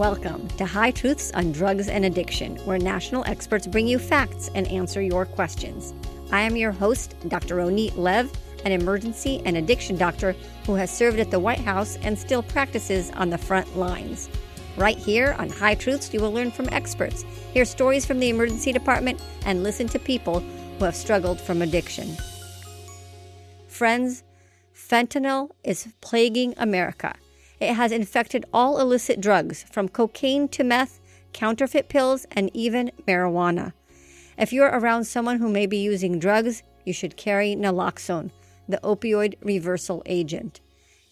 Welcome to High Truths on Drugs and Addiction, where national experts bring you facts and answer your questions. I am your host, Dr. Ronit Lev, an emergency and addiction doctor who has served at the White House and still practices on the front lines. Right here on High Truths, you will learn from experts, hear stories from the emergency department, and listen to people who have struggled from addiction. Friends, fentanyl is plaguing America. It has infected all illicit drugs, from cocaine to meth, counterfeit pills, and even marijuana. If you're around someone who may be using drugs, you should carry naloxone, the opioid reversal agent.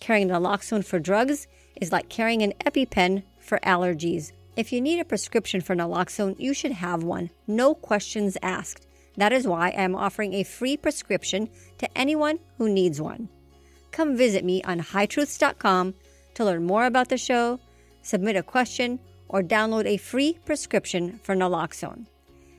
Carrying naloxone for drugs is like carrying an EpiPen for allergies. If you need a prescription for naloxone, you should have one, no questions asked. That is why I am offering a free prescription to anyone who needs one. Come visit me on hightruths.com to learn more about the show, submit a question, or download a free prescription for naloxone.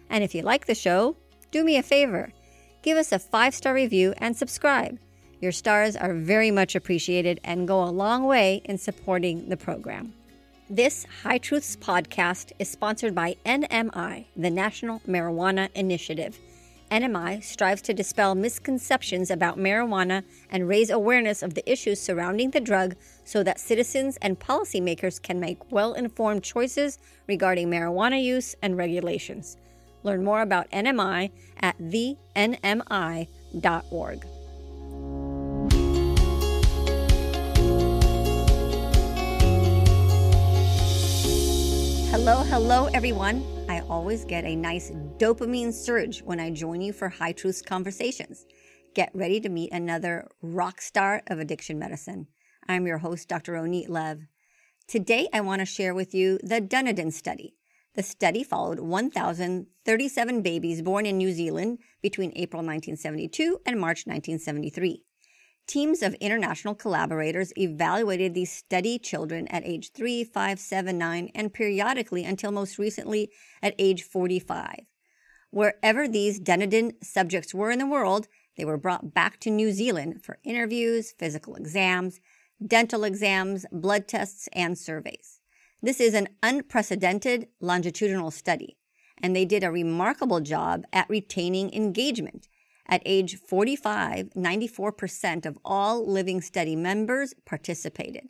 And if you like the show, do me a favor give us a five star review and subscribe. Your stars are very much appreciated and go a long way in supporting the program. This High Truths podcast is sponsored by NMI, the National Marijuana Initiative. NMI strives to dispel misconceptions about marijuana and raise awareness of the issues surrounding the drug so that citizens and policymakers can make well informed choices regarding marijuana use and regulations. Learn more about NMI at thenmi.org. Hello, hello, everyone. I always get a nice dopamine surge when I join you for High Truths Conversations. Get ready to meet another rock star of addiction medicine. I'm your host, Dr. Ronit Lev. Today, I want to share with you the Dunedin study. The study followed 1,037 babies born in New Zealand between April 1972 and March 1973. Teams of international collaborators evaluated these study children at age 3, 5, 7, 9, and periodically until most recently at age 45. Wherever these Dunedin subjects were in the world, they were brought back to New Zealand for interviews, physical exams, dental exams, blood tests, and surveys. This is an unprecedented longitudinal study, and they did a remarkable job at retaining engagement at age 45, 94% of all living study members participated,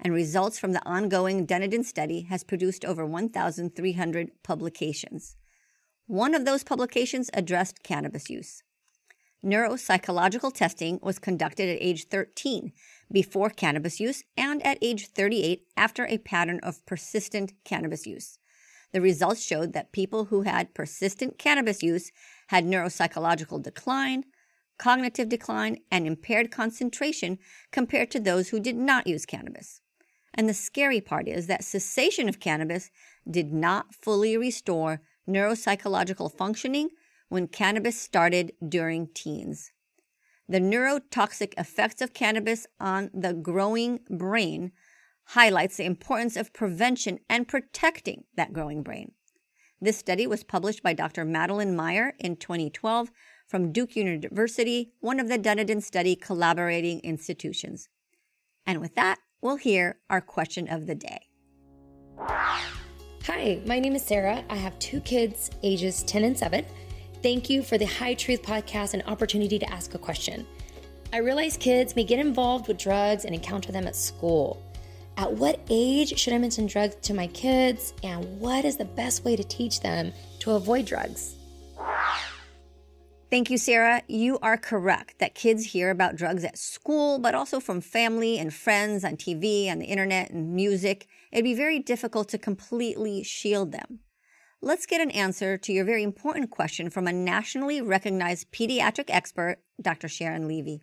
and results from the ongoing Dunedin study has produced over 1,300 publications. One of those publications addressed cannabis use. Neuropsychological testing was conducted at age 13 before cannabis use and at age 38 after a pattern of persistent cannabis use. The results showed that people who had persistent cannabis use had neuropsychological decline, cognitive decline, and impaired concentration compared to those who did not use cannabis. And the scary part is that cessation of cannabis did not fully restore neuropsychological functioning when cannabis started during teens. The neurotoxic effects of cannabis on the growing brain highlights the importance of prevention and protecting that growing brain. This study was published by Dr. Madeline Meier in 2012 from Duke University, one of the Dunedin study collaborating institutions. And with that, we'll hear our question of the day. Hi, my name is Sarah. I have two kids, ages 10 and 7. Thank you for the High Truth podcast and opportunity to ask a question. I realize kids may get involved with drugs and encounter them at school. At what age should I mention drugs to my kids, and what is the best way to teach them to avoid drugs? Thank you, Sarah. You are correct that kids hear about drugs at school, but also from family and friends on TV, on the internet, and music. It'd be very difficult to completely shield them. Let's get an answer to your very important question from a nationally recognized pediatric expert, Dr. Sharon Levy.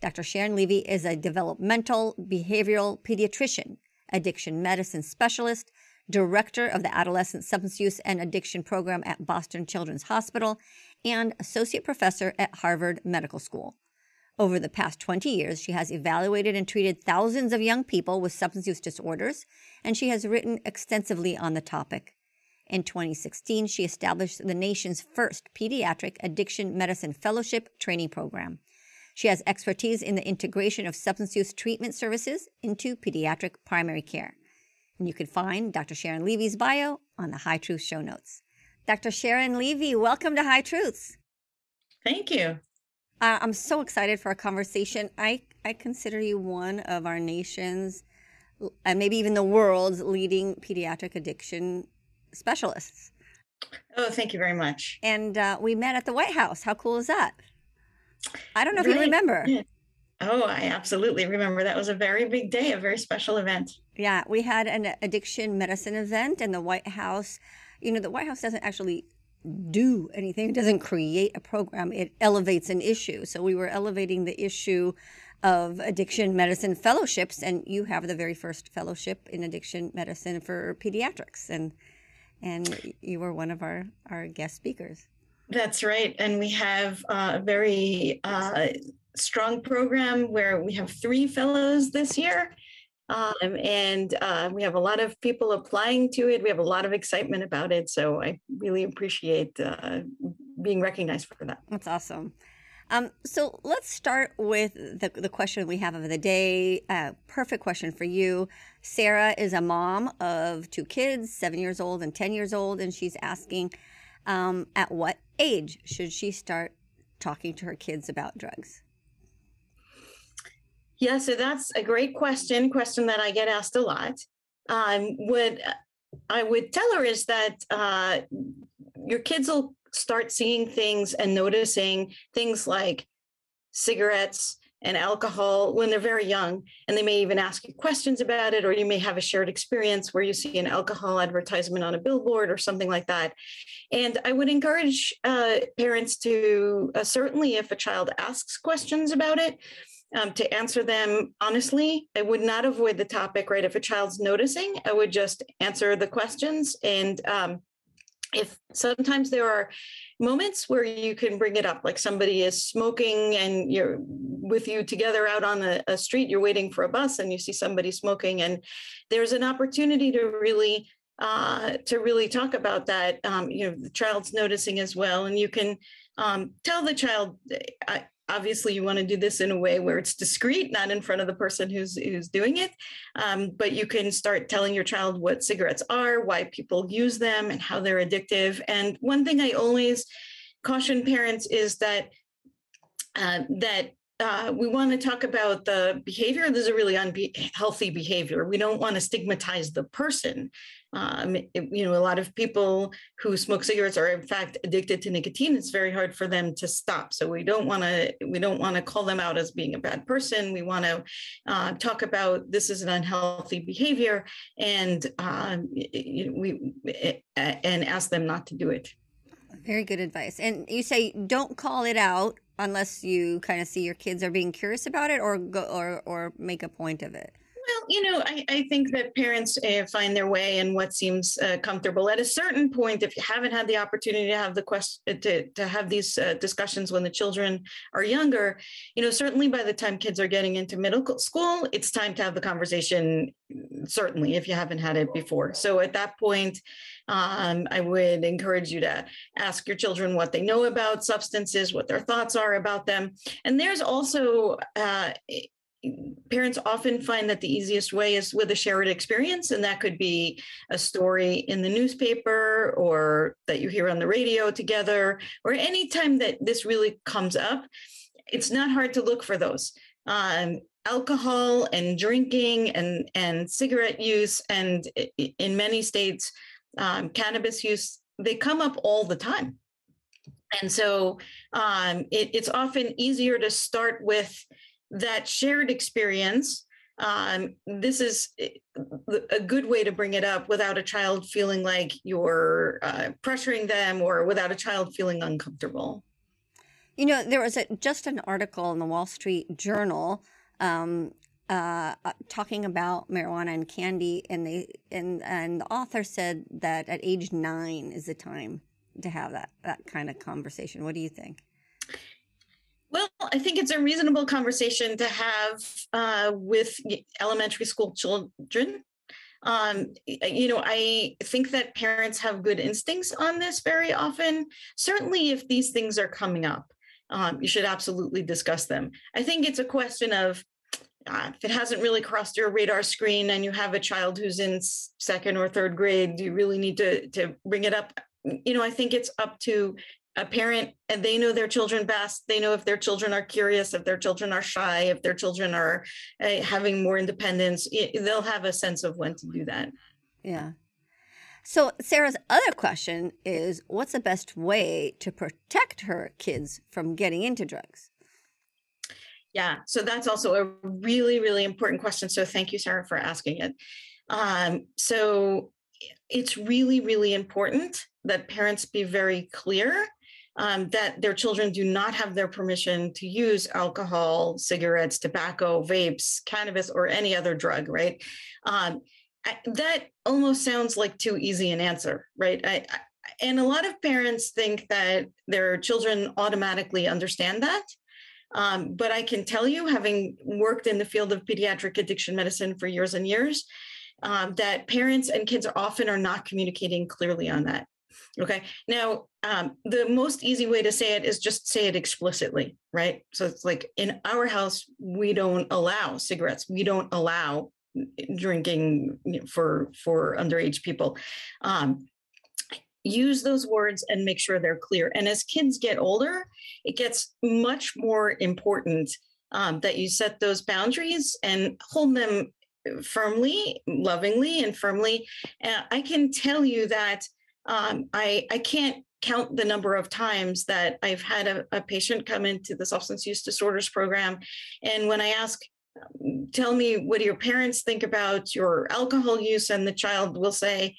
Dr. Sharon Levy is a developmental behavioral pediatrician, addiction medicine specialist, director of the Adolescent Substance Use and Addiction Program at Boston Children's Hospital, and associate professor at Harvard Medical School. Over the past 20 years, she has evaluated and treated thousands of young people with substance use disorders, and she has written extensively on the topic. In 2016, she established the nation's first pediatric addiction medicine fellowship training program. She has expertise in the integration of substance use treatment services into pediatric primary care. And you can find Dr. Sharon Levy's bio on the High Truth show notes. Dr. Sharon Levy, welcome to High Truths. Thank you. Uh, I'm so excited for our conversation. I, I consider you one of our nation's and maybe even the world's leading pediatric addiction specialists. Oh, thank you very much. And uh, we met at the White House. How cool is that? I don't know really? if you remember. Yeah. Oh, I absolutely remember. That was a very big day, a very special event. Yeah, we had an addiction medicine event, and the White House, you know, the White House doesn't actually do anything, it doesn't create a program, it elevates an issue. So we were elevating the issue of addiction medicine fellowships, and you have the very first fellowship in addiction medicine for pediatrics. And and you were one of our, our guest speakers. That's right. And we have a very uh, strong program where we have three fellows this year. Um, and uh, we have a lot of people applying to it. We have a lot of excitement about it. So I really appreciate uh, being recognized for that. That's awesome. Um, so let's start with the, the question we have of the day. Uh, perfect question for you. Sarah is a mom of two kids, seven years old and 10 years old, and she's asking um, at what age should she start talking to her kids about drugs? Yeah, so that's a great question, question that I get asked a lot. Um, what I would tell her is that uh, your kids will start seeing things and noticing things like cigarettes and alcohol when they're very young and they may even ask you questions about it or you may have a shared experience where you see an alcohol advertisement on a billboard or something like that and i would encourage uh, parents to uh, certainly if a child asks questions about it um, to answer them honestly i would not avoid the topic right? If a child's noticing i would just answer the questions and um, if sometimes there are moments where you can bring it up like somebody is smoking and you're with you together out on a, a, street you're waiting for a bus and you see somebody smoking and there's an opportunity to really uh, to really talk about that um, you know the child's noticing as well. And you can um, tell the child I, obviously you want to do this in a way where it's discreet not in front of the person who's who's doing it um, but you can start telling your child what cigarettes are why people use them and how they're addictive. And one thing i always caution parents is that uh, that uh, we want to talk about the behavior. There's a really unhealthy behavior. We don't want to stigmatize the person. Um, it, you know, a lot of people who smoke cigarettes are in fact addicted to nicotine. It's very hard for them to stop. So we don't want to we don't want to call them out as being a bad person. We want to uh, talk about this is an unhealthy behavior, and um, we and ask them not to do it. Very good advice. And you say don't call it out unless you kind of see your kids are being curious about it or go or or make a point of it. Well, you know, I, I think that parents uh, find their way in what seems uh, comfortable. At a certain point, if you haven't had the opportunity to have the question uh, to to have these uh, discussions when the children are younger, you know, certainly by the time kids are getting into middle school, it's time to have the conversation. Certainly, if you haven't had it before. So at that point, um, I would encourage you to ask your children what they know about substances, what their thoughts are about them, and there's also uh, parents often find that the easiest way is with a shared experience and that could be a story in the newspaper or that you hear on the radio together or anytime that this really comes up. It's not hard to look for those. Um, alcohol and drinking and and cigarette use and in many states um, cannabis use they come up all the time and so um, it, it's often easier to start with that shared experience um, this is eh, a good way to bring it up without a child feeling like you're uh, pressuring them or without a child feeling uncomfortable. You know, there was a, just an article in the Wall Street Journal um, uh, uh, talking about marijuana and candy, and they and and the author said that at age nine is the time to have that that kind of conversation. What do you think? Well, I think it's a reasonable conversation to have uh, with elementary school children. Um, you know, I think that parents have good instincts on this very often. Certainly, if these things are coming up, um, you should absolutely discuss them. I think it's a question of uh, if it hasn't really crossed your radar screen and you have a child who's in second or third grade, do you really need to to bring it up. You know, I think it's up to a parent and they know their children best. They know if their children are curious if their children are shy if their children are uh, having more independence they'll have a sense of when to do that. Yeah. So sarah's other question is what's the best way to protect her kids from getting into drugs yeah so that's also a really really important question so thank you sarah for asking it um, so it's really really important that parents be very clear um, that their children do not have their permission to use alcohol, cigarettes, tobacco, vapes, cannabis, or any other drug, right? Um, that almost sounds like too easy an answer, right? I, I, and a lot of parents think that their children automatically understand that. Um, but I can tell you, having worked in the field of pediatric addiction medicine for years and years, um, that parents and kids often are not communicating clearly on that. Okay. Now, um, the most easy way to say it is just say it explicitly, right? So it's like in our house, we don't allow cigarettes. We don't allow drinking for for underage people. Um, use those words and make sure they're clear. And as kids get older, it gets much more important um, that you set those boundaries and hold them firmly, lovingly, and firmly. Uh, I can tell you that um, I, I can't count the number of times that I've had a, a, patient come into the substance use disorders program. And when I ask, tell me, what do your parents think about your alcohol use? And the child will say,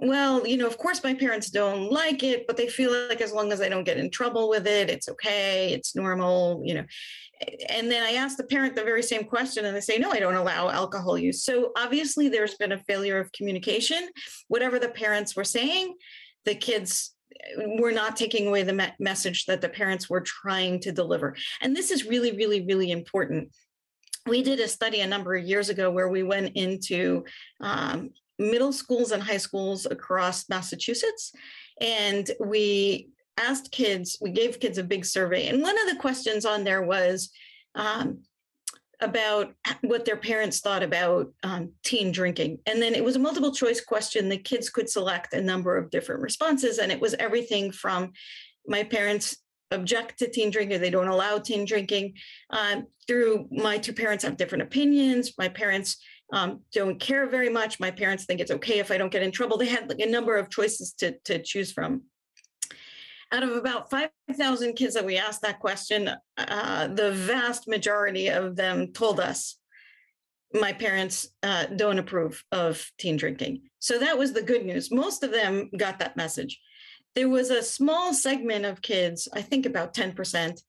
well, you know, of course, my parents don't like it, but they feel like as long as I don't get in trouble with it, it's okay, it's normal, you know. And then I ask the parent the very same question, and they say, no, I don't allow alcohol use. So obviously, there's been a failure of communication. Whatever the parents were saying, the kids were not taking away the me- message that the parents were trying to deliver. And this is really, really, really important we did a study a number of years ago where we went into um, middle schools and high schools across Massachusetts. And we asked kids, we gave kids a big survey. And one of the questions on there was um, about what their parents thought about um, teen drinking. And then it was a multiple choice question. The kids could select a number of different responses. And it was everything from my parents object to teen drinking, they don't allow teen drinking, um, through my two parents have different opinions. My parents um, don't care very much. My parents think it's okay if I don't get in trouble. They had like a number of choices to, to choose from. Out of about 5,000 kids that we asked that question, uh, the vast majority of them told us my parents uh, don't approve of teen drinking. So that was the good news. Most of them got that message. There was a small segment of kids, I think about 10%,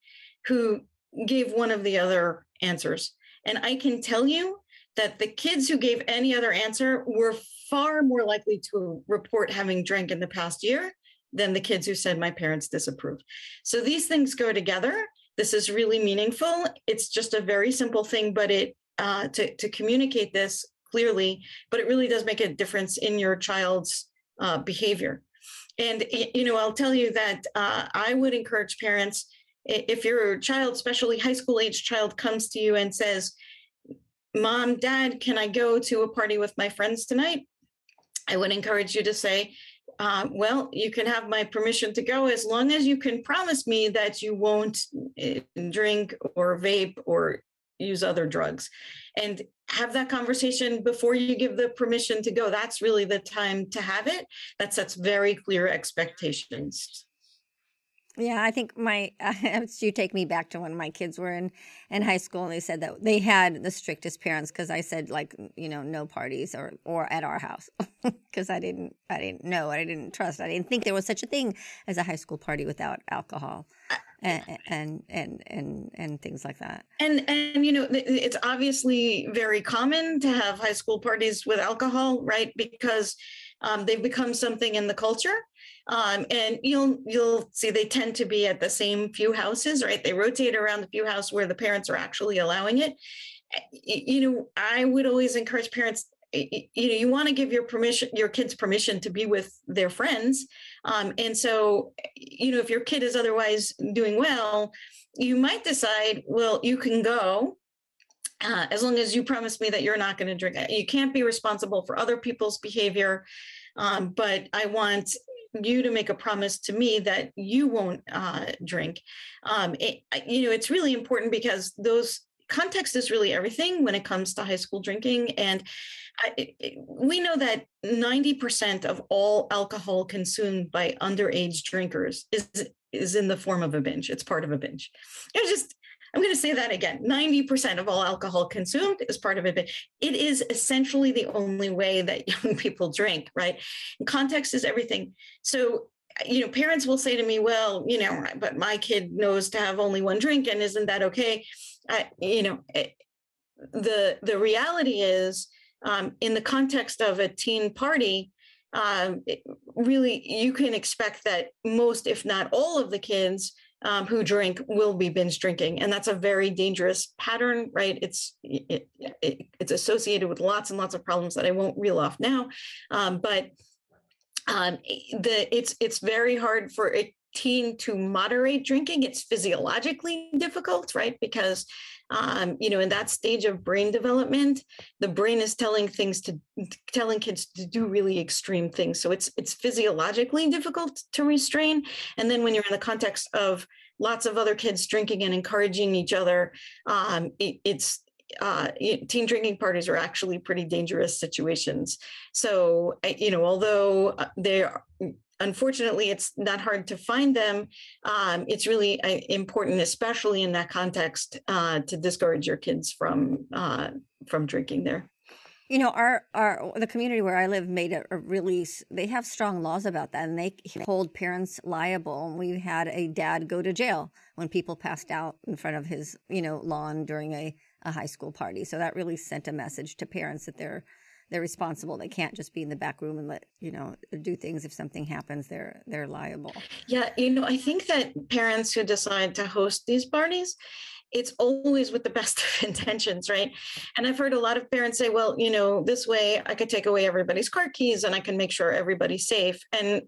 who gave one of the other answers. And I can tell you that the kids who gave any other answer were far more likely to report having drank in the past year than the kids who said my parents disapproved. So these things go together. This is really meaningful. It's just a very simple thing, but it uh, to to communicate this clearly, but it really does make a difference in your child's uh, behavior. And you know, I'll tell you that uh, I would encourage parents if your child, especially high school age child, comes to you and says, Mom, Dad, can I go to a party with my friends tonight? I would encourage you to say, uh, Well, you can have my permission to go as long as you can promise me that you won't eh, drink or vape or use other drugs. And have that conversation before you give the permission to go. That's really the time to have it. That sets very clear expectations. Yeah, I think my uh, you take me back to when my kids were in in high school, and they said that they had the strictest parents because I said like you know no parties or or at our house because I didn't I didn't know I didn't trust I didn't think there was such a thing as a high school party without alcohol. And, and and and and things like that. And and you know it's obviously very common to have high school parties with alcohol, right? Because um, they've become something in the culture um, and you'll you'll see they tend to be at the same few houses, right? They rotate around the few house where the parents are actually allowing it. You know, I would always encourage parents. You know, you want to give your permission, your kids permission to be with their friends, um, and so you know if your kid is otherwise doing well, you might decide, well, you can go, uh, as long as you promise me that you're not going to drink. You can't be responsible for other people's behavior, um, but I want you to make a promise to me that you won't uh, drink. Um, it, you know, it's really important because those context is really everything when it comes to high school drinking. And I, it, we know that 90% of all alcohol consumed by underage drinkers is is in the form of a binge. It's part of a binge. It's just I'm going to say that again 90% of all alcohol consumed is part of it. It is essentially the only way that young people drink, right? And context is everything. So, you know, parents will say to me, well, you know, but my kid knows to have only one drink and isn't that okay? I, you know, it, eh, the the reality is um, in the context of a teen party, um, really you can expect that most, if not all of the kids um, who drink will be binge drinking. And that's a very dangerous pattern right? It's it, it, it's associated with lots and lots of problems that i won't reel off now. Um, but um, the it's it's very hard for a teen to moderate drinking it's physiologically difficult right? Because um, you know in that stage of brain development the brain is telling things to telling kids to do really extreme things. So it's it's physiologically difficult to restrain. And then when you're in the context of lots of other kids drinking and encouraging each other um, it, it's uh, teen drinking parties are actually pretty dangerous situations. So, you know, although uh, they are unfortunately it's not hard to find them. Um, it's really uh, important especially in that context uh, to discourage your kids from uh, from drinking there. You know our our the community where i live made a, a really they have strong laws about that and they hold parents liable. We had a dad go to jail when people passed out in front of his you know lawn during a, a high school party. So that really sent a message to parents that they're they're responsible. They can't just be in the back room and let you know do things. If something happens, they're they're liable. Yeah, you know, I think that parents who decide to host these parties, it's always with the best of intentions, right? And I've heard a lot of parents say, well, you know, this way I could take away everybody's car keys and I can make sure everybody's safe. And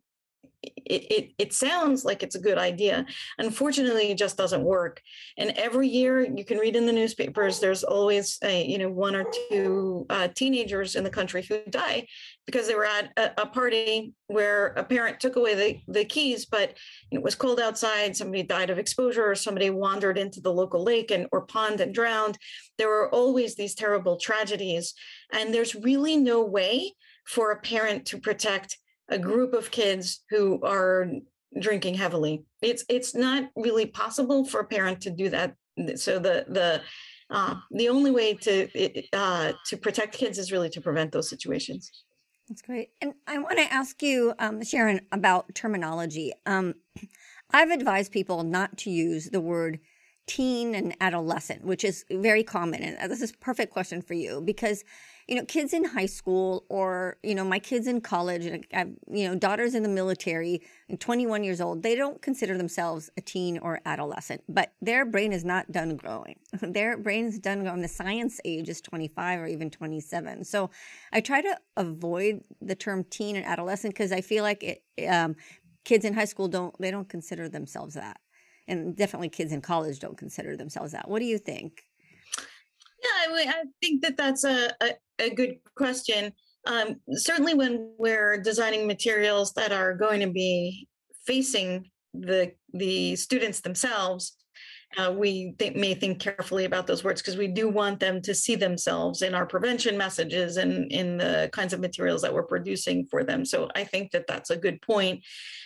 it, it, it sounds like it's a good idea. Unfortunately, it just doesn't work. And every year, you can read in the newspapers, there's always a, you know one or two uh, teenagers in the country who die because they were at a, a, party where a parent took away the, the keys, but it was cold outside. Somebody died of exposure, or somebody wandered into the local lake and or pond and drowned. There were always these terrible tragedies, and there's really no way for a parent to protect a group of kids who are drinking heavily. It's it's not really possible for a parent to do that. So the the uh, the only way to uh, to protect kids is really to prevent those situations. That's great. And I want to ask you, um, Sharon, about terminology. Um, I've advised people not to use the word teen and adolescent, which is very common. And this is a perfect question for you because you know, kids in high school or, you know, my kids in college, and I have, you know, daughters in the military, 21 years old, they don't consider themselves a teen or adolescent, but their brain is not done growing. their brain is done growing. The science age is 25 or even 27. So I try to avoid the term teen and adolescent because I feel like it, um, kids in high school don't, they don't consider themselves that. And definitely kids in college don't consider themselves that. What do you think? Yeah, I, I think that that's a, a, a good question. Um, certainly, when we're designing materials that are going to be facing the the students themselves, uh, we th- may think carefully about those words because we do want them to see themselves in our prevention messages and in the kinds of materials that we're producing for them. So I think that that's a good point.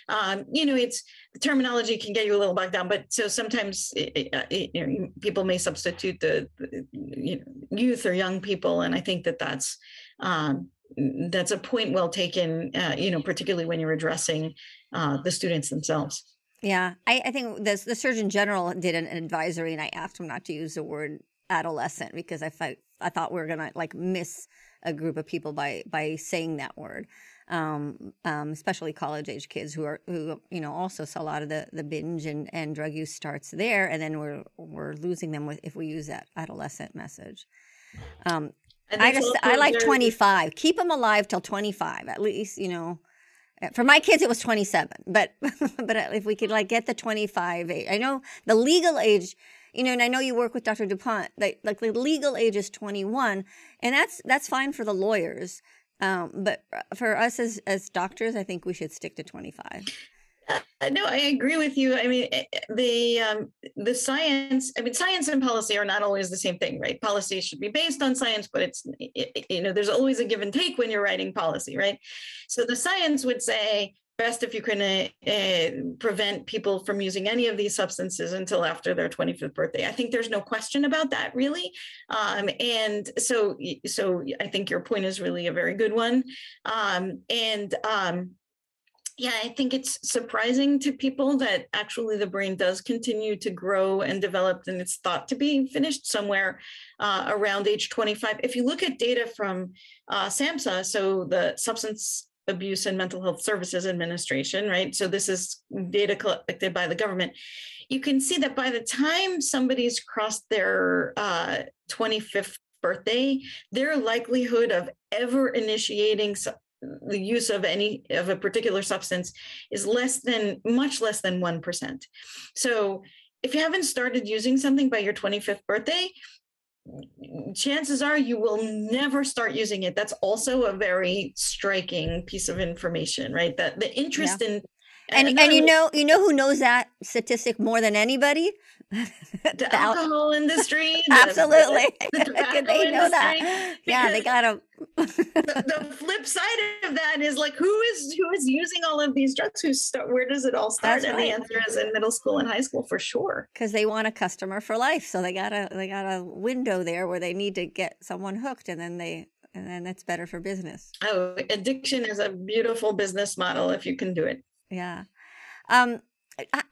Um, you know, it's the terminology can get you a little bogged down, but so sometimes it, it, you know, people may substitute the, the you know, youth or young people, and I think that that's um, that's a point well taken. Uh, you know, particularly when you're addressing uh, the students themselves. Yeah, I, I think the the Surgeon General did an advisory, and I asked him not to use the word adolescent because I thought I thought we were gonna like miss a group of people by by saying that word, um, um, especially college age kids who are who you know also saw a lot of the the binge and, and drug use starts there, and then we're we're losing them with if we use that adolescent message. Um, I just I like twenty five. Keep them alive till twenty five at least. You know for my kids, it was 27, but but if we could like get the 25 age, I know the legal age, you know, and I know you work with Dr. DuPont, like, like the legal age is 21, and that's that's fine for the lawyers. Um, but for us as as doctors, I think we should stick to 25. Uh, no, I agree with you. I mean, eh, eh, the um, the science. I mean, science and policy are not always the same thing, right? Policy should be based on science, but it's you know, there's always a give and take when you're writing policy, right? So the science would say best if you can uh, uh, prevent people from using any of these substances until after their 25th birthday. I think there's no question about that, really. Um, and so, so I think your point is really a very good one. Um, and um, yeah, I think it's surprising to people that actually the brain does continue to grow and develop, and it's thought to be finished somewhere uh, around age 25. If you look at data from uh, SAMHSA, so the Substance Abuse and Mental Health Services Administration, right? So this is data collected by the government. You can see that by the time somebody's crossed their uh, 25th birthday, their likelihood of ever initiating the use of any of a particular substance is less than much less than 1%. So if you haven't started using something by your 25th birthday, chances are you will never start using it. That's also a very striking piece of information, right? That the interest yeah. in and and you know you know who knows that statistic more than anybody the, alcohol industry absolutely. the, the they know that. yeah they got a the, the, flip side of that is like who is who is using all of these drugs? Who start where does it all start? That's and right. the answer is in middle school and high school for sure. Because they want a customer for life so they got a they got a window there where they need to get someone hooked and then they and then that's better for business. Oh addiction is a beautiful business model if you can do it. Yeah. Um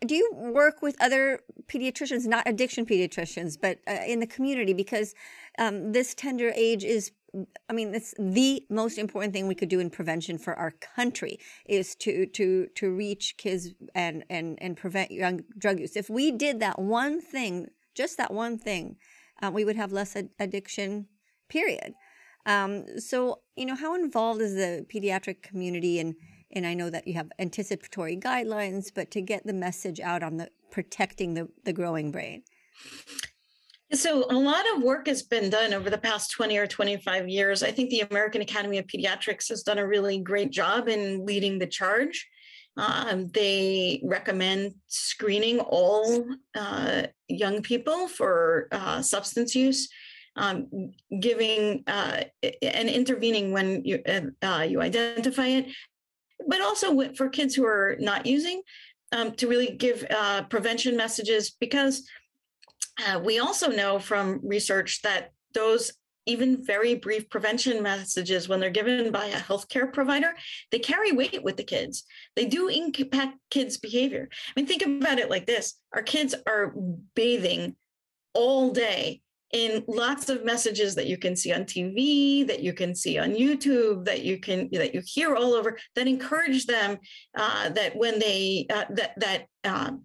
do you work with other pediatricians, not addiction pediatricians, but uh, in the community? Because um, this tender age is, I mean, it's the most important thing we could do in prevention for our country is to to to reach kids and and and prevent young drug use. If we did that one thing, just that one thing, uh, we would have less ad- addiction. Period. Um, so, you know, how involved is the pediatric community in and I know that you have anticipatory guidelines, but to get the message out on the protecting the, the growing brain. So, a lot of work has been done over the past 20 or 25 years. I think the American Academy of Pediatrics has done a really great job in leading the charge. Um, they recommend screening all uh, young people for uh, substance use, um, giving uh, and intervening when you uh, you identify it, but also for kids who are not using um, to really give uh, prevention messages because uh, we also know from research that those even very brief prevention messages when they're given by a healthcare provider they carry weight with the kids. They do impact kids behavior. I mean think about it like this. Our kids are bathing all day in lots of messages that you can see on TV, that you can see on YouTube, that you can that you hear all over, that encourage them uh, that when they uh, that that um,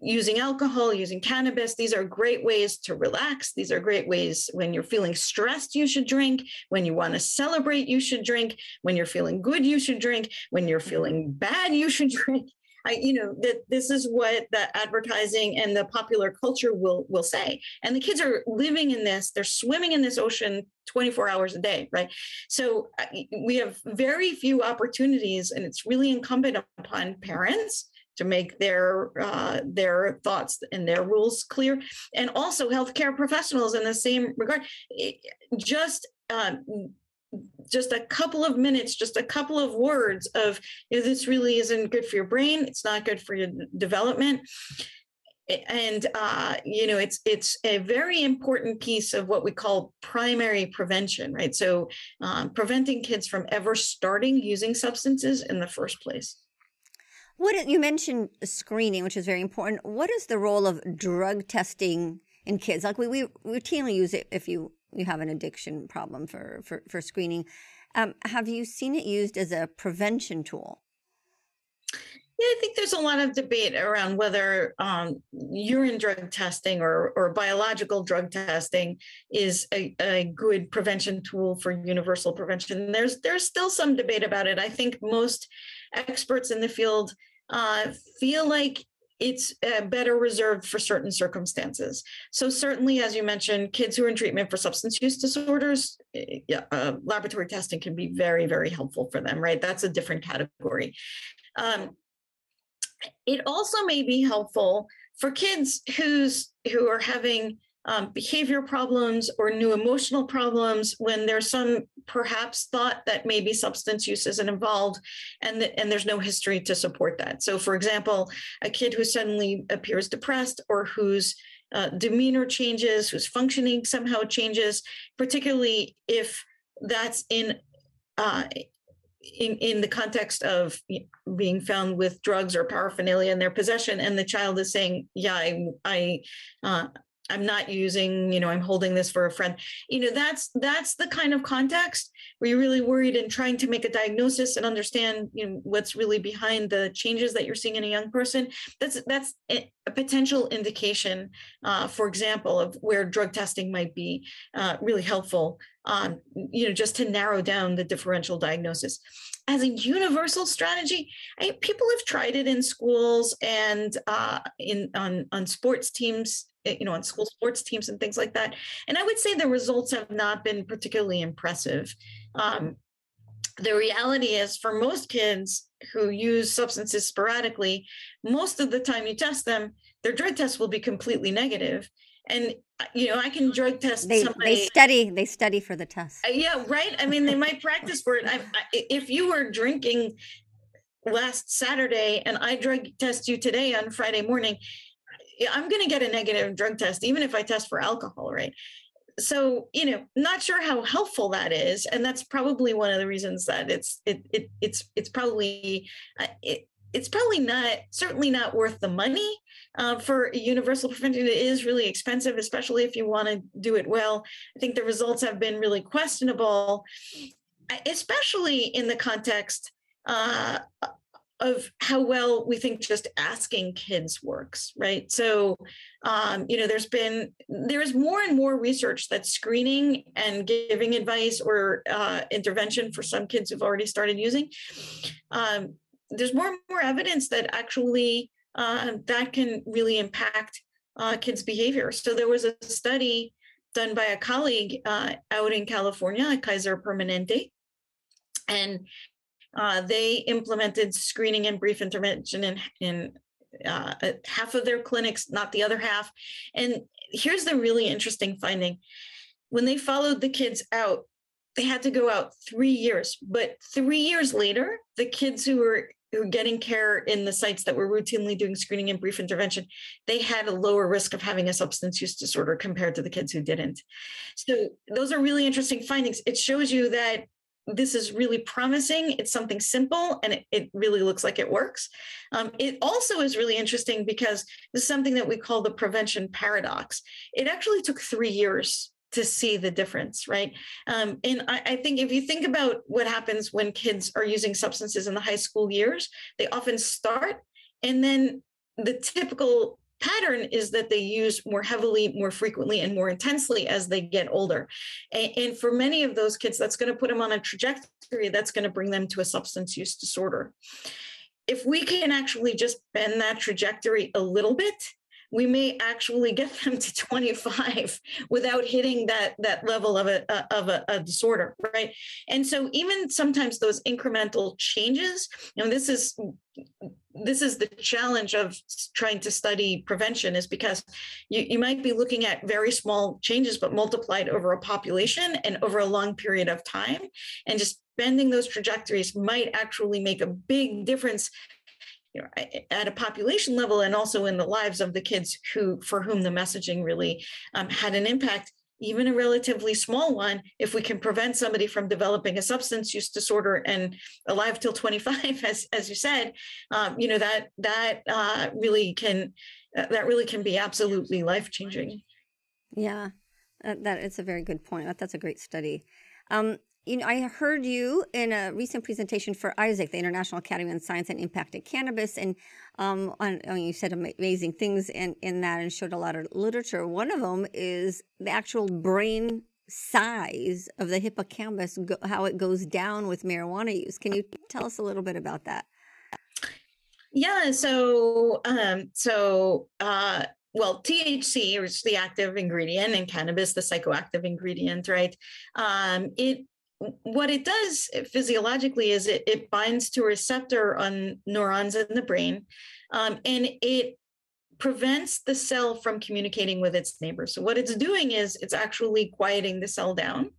using alcohol, using cannabis, these are great ways to relax. These are great ways when you're feeling stressed, you should drink. When you want to celebrate, you should drink. When you're feeling good, you should drink. When you're feeling bad, you should drink. I, you know, that this is what the advertising and the popular culture will will say. And the kids are living in this, they're swimming in this ocean 24 hours a day, right? So we have very few opportunities, and it's really incumbent upon parents to make their uh, their thoughts and their rules clear, and also healthcare professionals in the same regard. Just um, just a couple of minutes, just a couple of words of you know, this really isn't good for your brain. It's not good for your development. And uh, you know, it's it's a very important piece of what we call primary prevention, right? So um, preventing kids from ever starting using substances in the first place. What you mentioned screening, which is very important. What is the role of drug testing in kids? Like we, we routinely use it if you you have an addiction problem for for, for screening. Um, have you seen it used as a prevention tool? Yeah, I think there's a lot of debate around whether um, urine drug testing or, or biological drug testing is a, a good prevention tool for universal prevention. There's there's still some debate about it. I think most experts in the field uh, feel like it's uh, better reserved for certain circumstances. So certainly, as you mentioned, kids who are in treatment for substance use disorders, eh, yeah, uh, laboratory testing can be very, very helpful for them, right? That's a different category. Um, it also may be helpful for kids who's who are having um, behavior problems or new emotional problems when there's some perhaps thought that maybe substance use isn't involved and, and there's no history to support that. So, for example, a kid who suddenly appears depressed or whose uh, demeanor changes, whose functioning somehow changes, particularly if that's in uh, in, in the context of being found with drugs or paraphernalia in their possession and the child is saying yeah i i uh, i'm not using you know i'm holding this for a friend. You know that's that's the kind of context where you're really worried and trying to make a diagnosis and understand you know what's really behind the changes that you're seeing in a young person. That's that's a potential indication uh, for example of where drug testing might be uh, really helpful um, you know just to narrow down the differential diagnosis. As a universal strategy I, people have tried it in schools and uh, in on on sports teams you know, on school sports teams and things like that. And I would say the results have not been particularly impressive. Um, the reality is, for most kids who use substances sporadically, most of the time you test them, their drug test will be completely negative. And uh, you know, I can drug test they, somebody. They study. They study for the test. Uh, yeah, right. I mean, they might practice for it. I, I, if you were drinking last Saturday and I drug test you today on Friday morning, I'm going to get a negative drug test, even if I test for alcohol, right? So, you know, not sure how helpful that is, and that's probably one of the reasons that it's it, it it's it's probably uh, it, it's probably not certainly not worth the money uh, for universal prevention. It is really expensive, especially if you want to do it well. I think the results have been really questionable, especially in the context uh, of how well we think just asking kids works right? So um, you know there's been there's more and more research that screening and giving advice or uh, intervention for some kids who've already started using. Um, there's more and more evidence that actually uh, that can really impact uh, kids behavior. So there was a study done by a colleague uh, out in california at kaiser permanente and uh, they implemented screening and brief intervention in, in uh, half of their clinics, not the other half. And here's the really interesting finding when they followed the kids out, they had to go out three years. But three years later, the kids who were who were getting care in the sites that were routinely doing screening and brief intervention, they had a lower risk of having a substance use disorder compared to the kids who didn't. So those are really interesting findings. It shows you that this is really promising. It's something simple and it, it really looks like it works. Um, it also is really interesting because this is something that we call the prevention paradox. It actually took three years to see the difference, right? Um, and I, I, think if you think about what happens when kids are using substances in the high school years, they often start and then the typical pattern is that they use more heavily, more frequently, and more intensely as they get older. And, and for many of those kids, that's going to put them on a trajectory that's going to bring them to a substance use disorder. If we can actually just bend that trajectory a little bit, we may actually get them to 25 without hitting that that level of a of a, a, disorder right and so even sometimes those incremental changes you know this is this is the challenge of trying to study prevention is because you, you might be looking at very small changes but multiplied over a population and over a long period of time. And just bending those trajectories might actually make a big difference you know, at a population level and also in the lives of the kids who for whom the messaging really um, had an impact even a relatively small one, if we can prevent somebody from developing a substance use disorder and alive till 25, as, as you said, um, you know, that, that uh, really can, uh, that really can be absolutely life changing. Yeah, that, that it's a very good point. That's a great study. Um, you know, I heard you in a recent presentation for Isaac, the International Academy on Science and Impact Cannabis, and um, on, on, you said amazing things in, in that and showed a lot of literature. One of them is the actual brain size of the hippocampus, go, how it goes down with marijuana use. Can you tell us a little bit about that? Yeah. So, um, so, uh, well, THC, which is the active ingredient, and cannabis, the psychoactive ingredient, right? Um, it what it does physiologically is it, it binds to a receptor on neurons in the brain, um, and it prevents the cell from communicating with its neighbors. So what it's doing is it's actually quieting the cell down.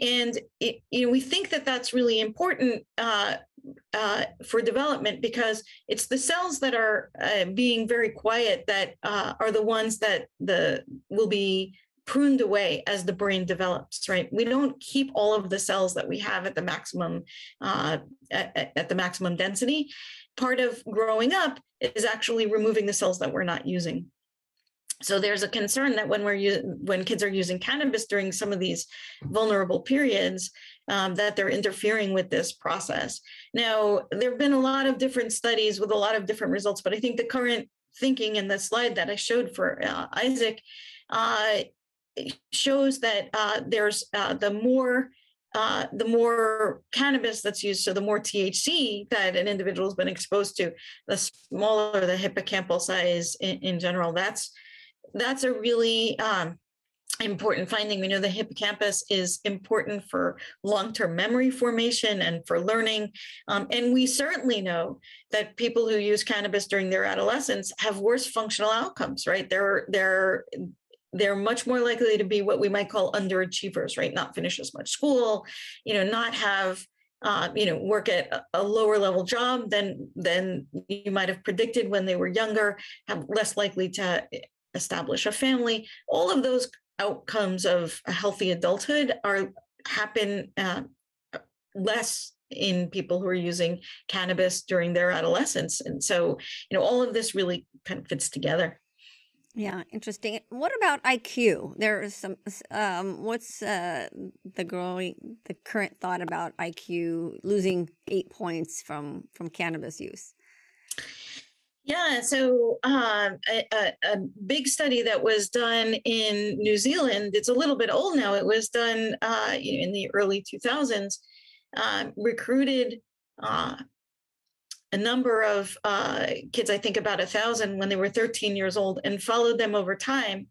And it, you know, we think that that's really important uh, uh, for development because it's the cells that are uh, being very quiet that uh, are the ones that the will be pruned away as the brain develops right? We don't keep all of the cells that we have at the maximum uh, at, at the maximum density. Part of growing up is actually removing the cells that we're not using. So there's a concern that when we're when kids are using cannabis during some of these vulnerable periods um, that they're interfering with this process. Now there have been a lot of different studies with a lot of different results but i think the current thinking in the slide that i showed for uh, isaac uh, shows that uh, there's uh, the more uh, the more cannabis that's used, so the more THC that an individual has been exposed to, the smaller the hippocampal size in, in general. That's that's a really um, important finding. We know the hippocampus is important for long-term memory formation and for learning. Um, and we certainly know that people who use cannabis during their adolescence have worse functional outcomes, right? They're they're they're much more likely to be what we might call underachievers, right? Not finish as much school, you know, not have uh, you know work at a lower level job than than you might have predicted when they were younger have less likely to establish a family. All of those outcomes of a healthy adulthood are happen uh, less in people who are using cannabis during their adolescence. And so you know all of this really kind of fits together yeah, interesting. What about IQ? There's some. Um, what's uh, the growing, the current thought about IQ losing eight points from from cannabis use? Yeah, so uh, a, a, big study that was done in New Zealand. It's a little bit old now. It was done uh, in the early 2000s. Uh, recruited uh, a number of uh, kids, I think about a thousand when they were 13 years old, and followed them over time.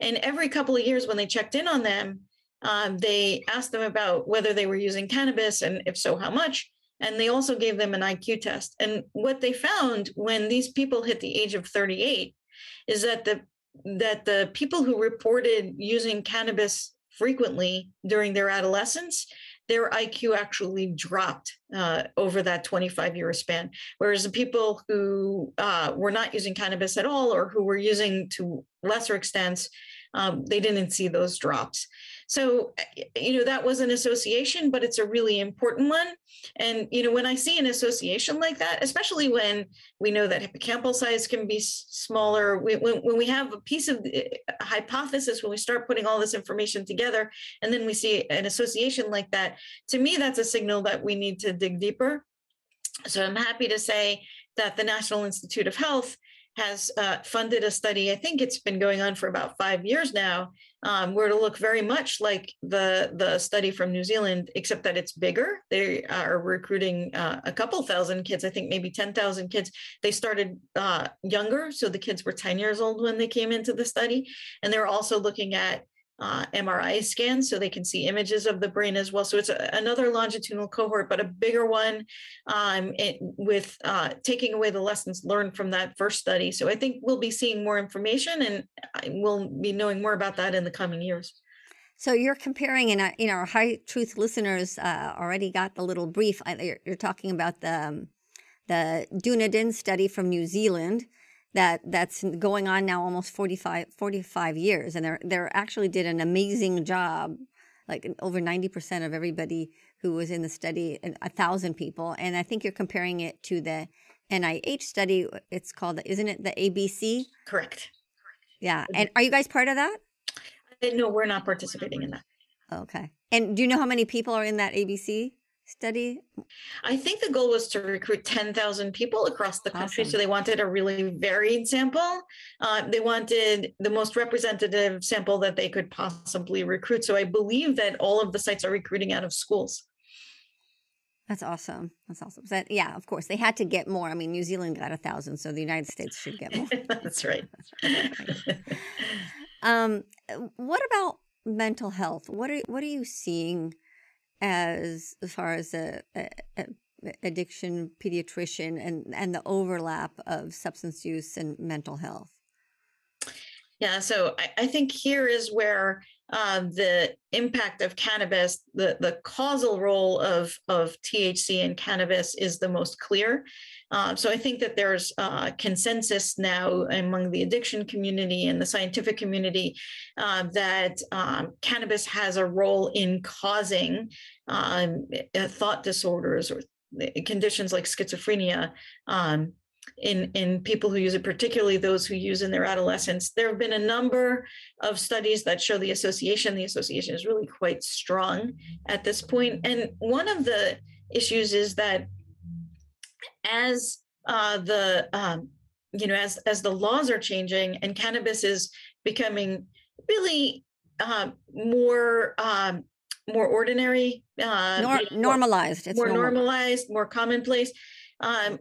And every couple of years, when they checked in on them, um, they asked them about whether they were using cannabis and if so, how much. And they also gave them an IQ test. And what they found when these people hit the age of 38 is that the that the people who reported using cannabis frequently during their adolescence their IQ actually dropped uh, over that 25 year span. Whereas the people who uh, were not using cannabis at all or who were using to lesser extents, um, they didn't see those drops. So, eh, you know, that was an association, but it's a really important one. And, you know, when I see an association like that, especially when we know that hippocampal size can be smaller, when, when we have a piece of a eh, hypothesis, when we start putting all this information together, and then we see an association like that, to me, that's a signal that we need to dig deeper. So I'm happy to say that the National Institute of Health has uh, funded a study. I think it's been going on for about five years now, um, where to look very much like the the study from New Zealand, except that it's bigger. They are recruiting uh, a couple thousand kids. I think maybe ten thousand kids. They started uh, younger, so the kids were ten years old when they came into the study, and they're also looking at uh, MRI scans so they can see images of the brain as well. So it's a, another longitudinal cohort, but a bigger one um, it, with uh, taking away the lessons learned from that first study. So I think we'll be seeing more information and we'll be knowing more about that in the coming years. So you're comparing, and uh, you know, our high truth listeners uh, already got the little brief. You're, you're talking about the um, the Dunedin study from New Zealand, that that's going on now almost 45, 45 years and they're they're actually did an amazing job like over 90% of everybody who was in the study a thousand people and i think you're comparing it to the nih study it's called isn't it the abc correct. Yeah and are you guys part of that? Uh, no we're not participating in that. Okay and do you know how many people are in that abc study? I think the goal was to recruit 10,000 people across the country. Awesome. So they wanted a really varied sample. Uh, they wanted the most representative sample that they could possibly recruit. So I believe that all of the sites are recruiting out of schools. That's awesome. That's awesome. That, yeah, of course they had to get more. I mean, New Zealand got a thousand, so the United States should get more. That's right. um, what about mental health? What are what are you seeing as far as a, a, a addiction pediatrician and and the overlap of substance use and mental health? Yeah, so I, I think here is where uh, the impact of cannabis, the, the causal role of, of THC in cannabis is the most clear. Uh, so I think that there's uh, consensus now among the addiction community and the scientific community uh, that um, cannabis has a role in causing um, thought disorders or conditions like schizophrenia, um, in in people who use it particularly those who use in their adolescence there have been a number of studies that show the association the association is really quite strong at this point. and one of the issues is that as uh, the um, you know as as the laws are changing and cannabis is becoming really uh, more um, more ordinary uh, Nor- normalized it's more normal. normalized more commonplace um,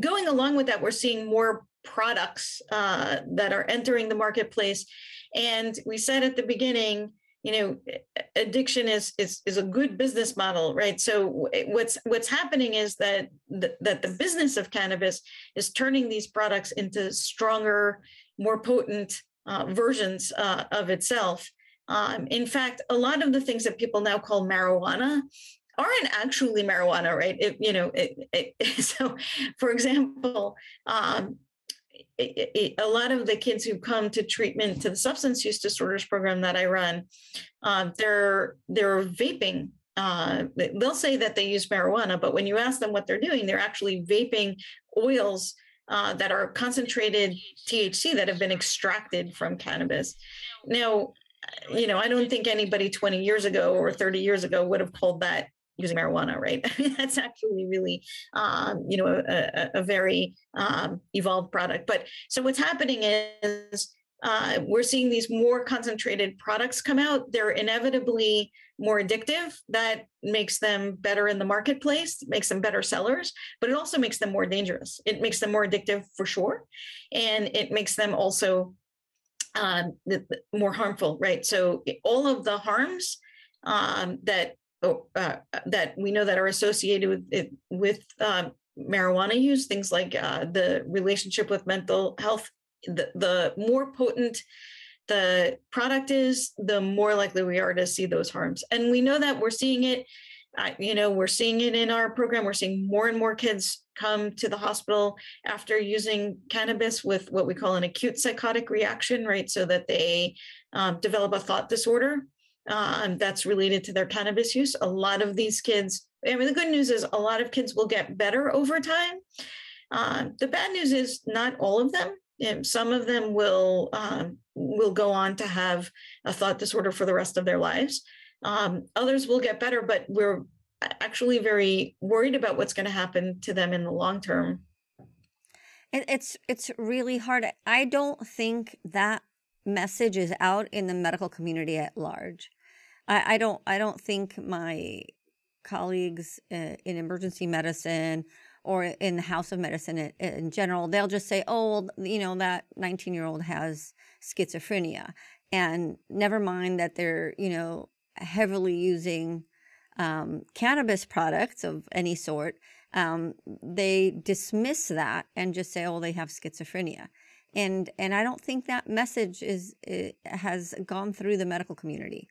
going along with that, we're seeing more products uh, that are entering the marketplace. And we said at the beginning, you know, addiction is is is a good business model, right? So what's what's happening is that the, that the business of cannabis is turning these products into stronger, more potent uh, versions uh, of itself. Um, in fact, a lot of the things that people now call marijuana aren't actually marijuana, right? It, you know, it, it, so for example, um, a lot of the kids who come to treatment to the substance use disorders program that I run, um, they're they're vaping. Uh, they'll say that they use marijuana, but when you ask them what they're doing, they're actually vaping oils uh, that are concentrated THC that have been extracted from cannabis. Now, you know, I don't think anybody 20 years ago or 30 years ago would have called that using marijuana, right? That's actually really, um, you know, a, a, very um, evolved product. But so what's happening is uh, we're seeing these more concentrated products come out. They're inevitably more addictive. That makes them better in the marketplace, makes them better sellers, but it also makes them more dangerous. It makes them more addictive for sure. And it makes them also um, more harmful, right? So all of the harms um, that Oh, uh, that we know that are associated with it, with um, marijuana use, things like uh, the relationship with mental health. The, the more potent the product is, the more likely we are to see those harms. And we know that we're seeing it. Uh, you know, we're seeing it in our program. We're seeing more and more kids come to the hospital after using cannabis with what we call an acute psychotic reaction, right? So that they um, develop a thought disorder um, that's related to their cannabis use. A lot of these kids, I mean, the good news is a lot of kids will get better over time. Uh, the bad news is not all of them. Some of them will um, will go on to have a thought disorder for the rest of their lives. Um, others will get better, but we're actually very worried about what's going to happen to them in the long term. It's it's really hard. I don't think that message is out in the medical community at large. I, I don't I don't think my colleagues uh, in emergency medicine or in the house of medicine in, general they'll just say oh well, you know that 19 year old has schizophrenia and never mind that they're you know heavily using um, cannabis products of any sort um, they dismiss that and just say oh they have schizophrenia and and i don't think that message is eh, has gone through the medical community.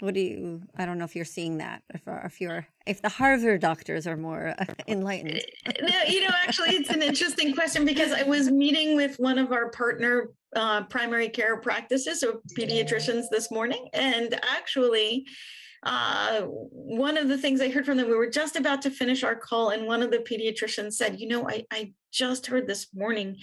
What do you i don't know if you're seeing that if, uh, if you're if the harvard doctors are more uh, enlightened. Eh, no you know actually it's an interesting question because i was meeting with one of our partner uh, primary care practices or pediatricians this morning and actually uh, one of the things I heard from them, we were just about to finish our call, and one of the pediatricians said, "You know, I, I just heard this morning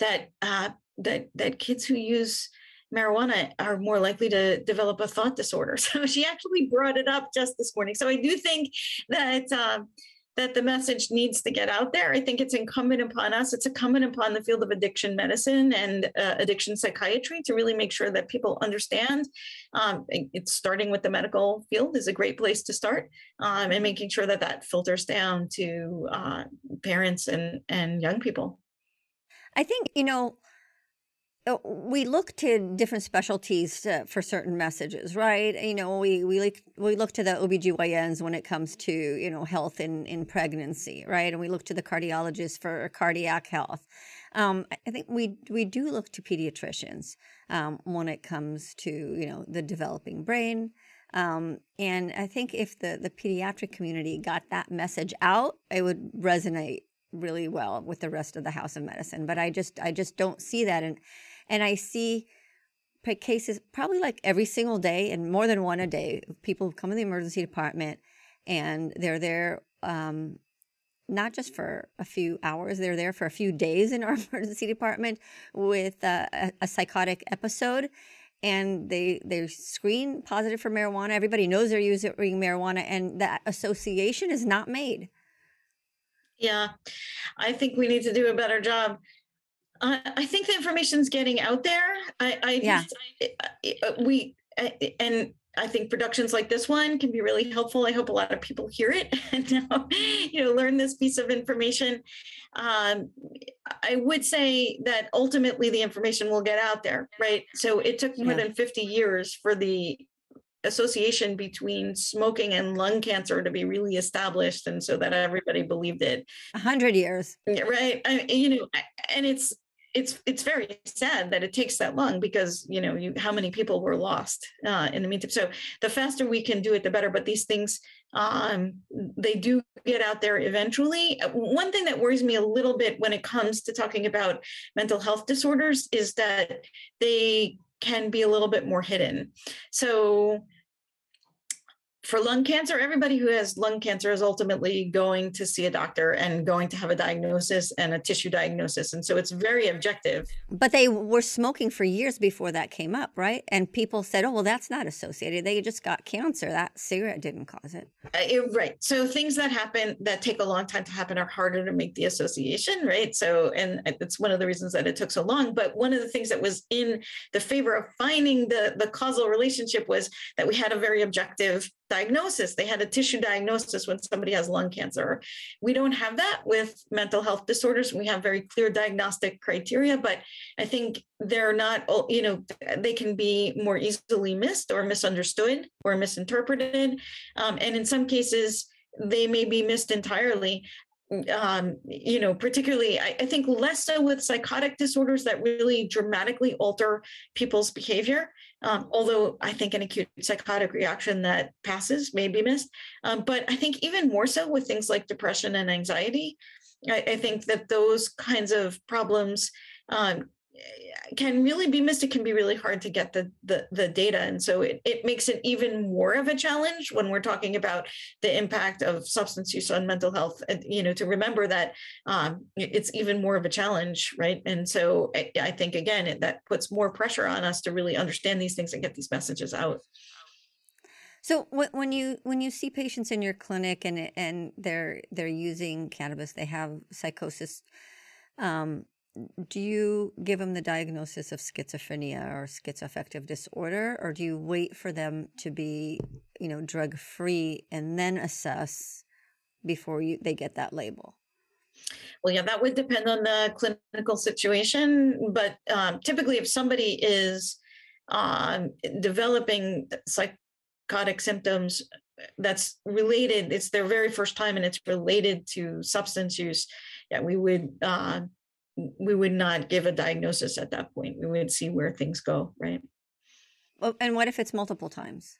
that uh, that that kids who use marijuana are more likely to develop a thought disorder. So she actually brought it up just this morning. So I do think that um, that the message needs to get out there. I think it's incumbent upon us, it's incumbent upon the field of addiction medicine and uh, addiction psychiatry to really make sure that people understand. Um, it's starting with the medical field is a great place to start um, and making sure that that filters down to uh, parents and, and young people. I think, you know, we look to different specialties uh, for certain messages, right? You know, we we look we look to the OBGYNs when it comes to, you know, health in, in pregnancy, right? And we look to the cardiologists for cardiac health. Um, I think we we do look to pediatricians um, when it comes to, you know, the developing brain. Um, and I think if the, the pediatric community got that message out, it would resonate really well with the rest of the house of medicine. But I just I just don't see that. And and I see cases probably like every single day and more than one a day. People come in the emergency department and they're there um, not just for a few hours, they're there for a few days in our emergency department with a, a psychotic episode. And they they screen positive for marijuana. Everybody knows they're using marijuana, and that association is not made. Yeah, I think we need to do a better job I think the information's getting out there. I, I yeah. Just, we and I think productions like this one can be really helpful. I hope a lot of people hear it and you know learn this piece of information. Um, I would say that ultimately the information will get out there, right? So it took more yeah. than 50 years for the association between smoking and lung cancer to be really established and so that everybody believed it 100 years right I, you know and it's it's it's very sad that it takes that long because you know you how many people were lost uh, in the meantime. So the faster we can do it the better. But these things um, they do get out there eventually. Uh, one thing that worries me a little bit when it comes to talking about mental health disorders is that they can be a little bit more hidden. So for lung cancer, everybody who has lung cancer is ultimately going to see a doctor and going to have a diagnosis and a tissue diagnosis. And so it's very objective. But they were smoking for years before that came up, right? And people said, oh, well, that's not associated. They just got cancer. That cigarette didn't cause it. Uh, right. So things that happen that take a long time to happen are harder to make the association, right? So, and it's one of the reasons that it took so long. But one of the things that was in the favor of finding the, the causal relationship was that we had a very objective diagnosis. They had a tissue diagnosis when somebody has lung cancer. We don't have that with mental health disorders. We have very clear diagnostic criteria, but I think they're not, you know, they can be more easily missed or misunderstood or misinterpreted. Um, and in some cases, they may be missed entirely um, you know, particularly, I, I, think less so with psychotic disorders that really dramatically alter people's behavior. Um, although I think an acute psychotic reaction that passes may be missed. Um, but I think even more so with things like depression and anxiety, I, I think that those kinds of problems um, can really be missed. It can be really hard to get the the, the data, and so it, it makes it even more of a challenge when we're talking about the impact of substance use on mental health. And, you know, to remember that um, it's even more of a challenge, right? And so I, I think again it, that puts more pressure on us to really understand these things and get these messages out. So when you when you see patients in your clinic and and they're they're using cannabis, they have psychosis. Um, do you give them the diagnosis of schizophrenia or schizoaffective disorder or do you wait for them to be you know drug free and then assess before you they get that label? Well yeah that would depend on the clinical situation but um, typically if somebody is um, developing psychotic symptoms that's related it's their very first time and it's related to substance use yeah we would uh, we would not give a diagnosis at that point. We would see where things go, right? Well, and what if it's multiple times?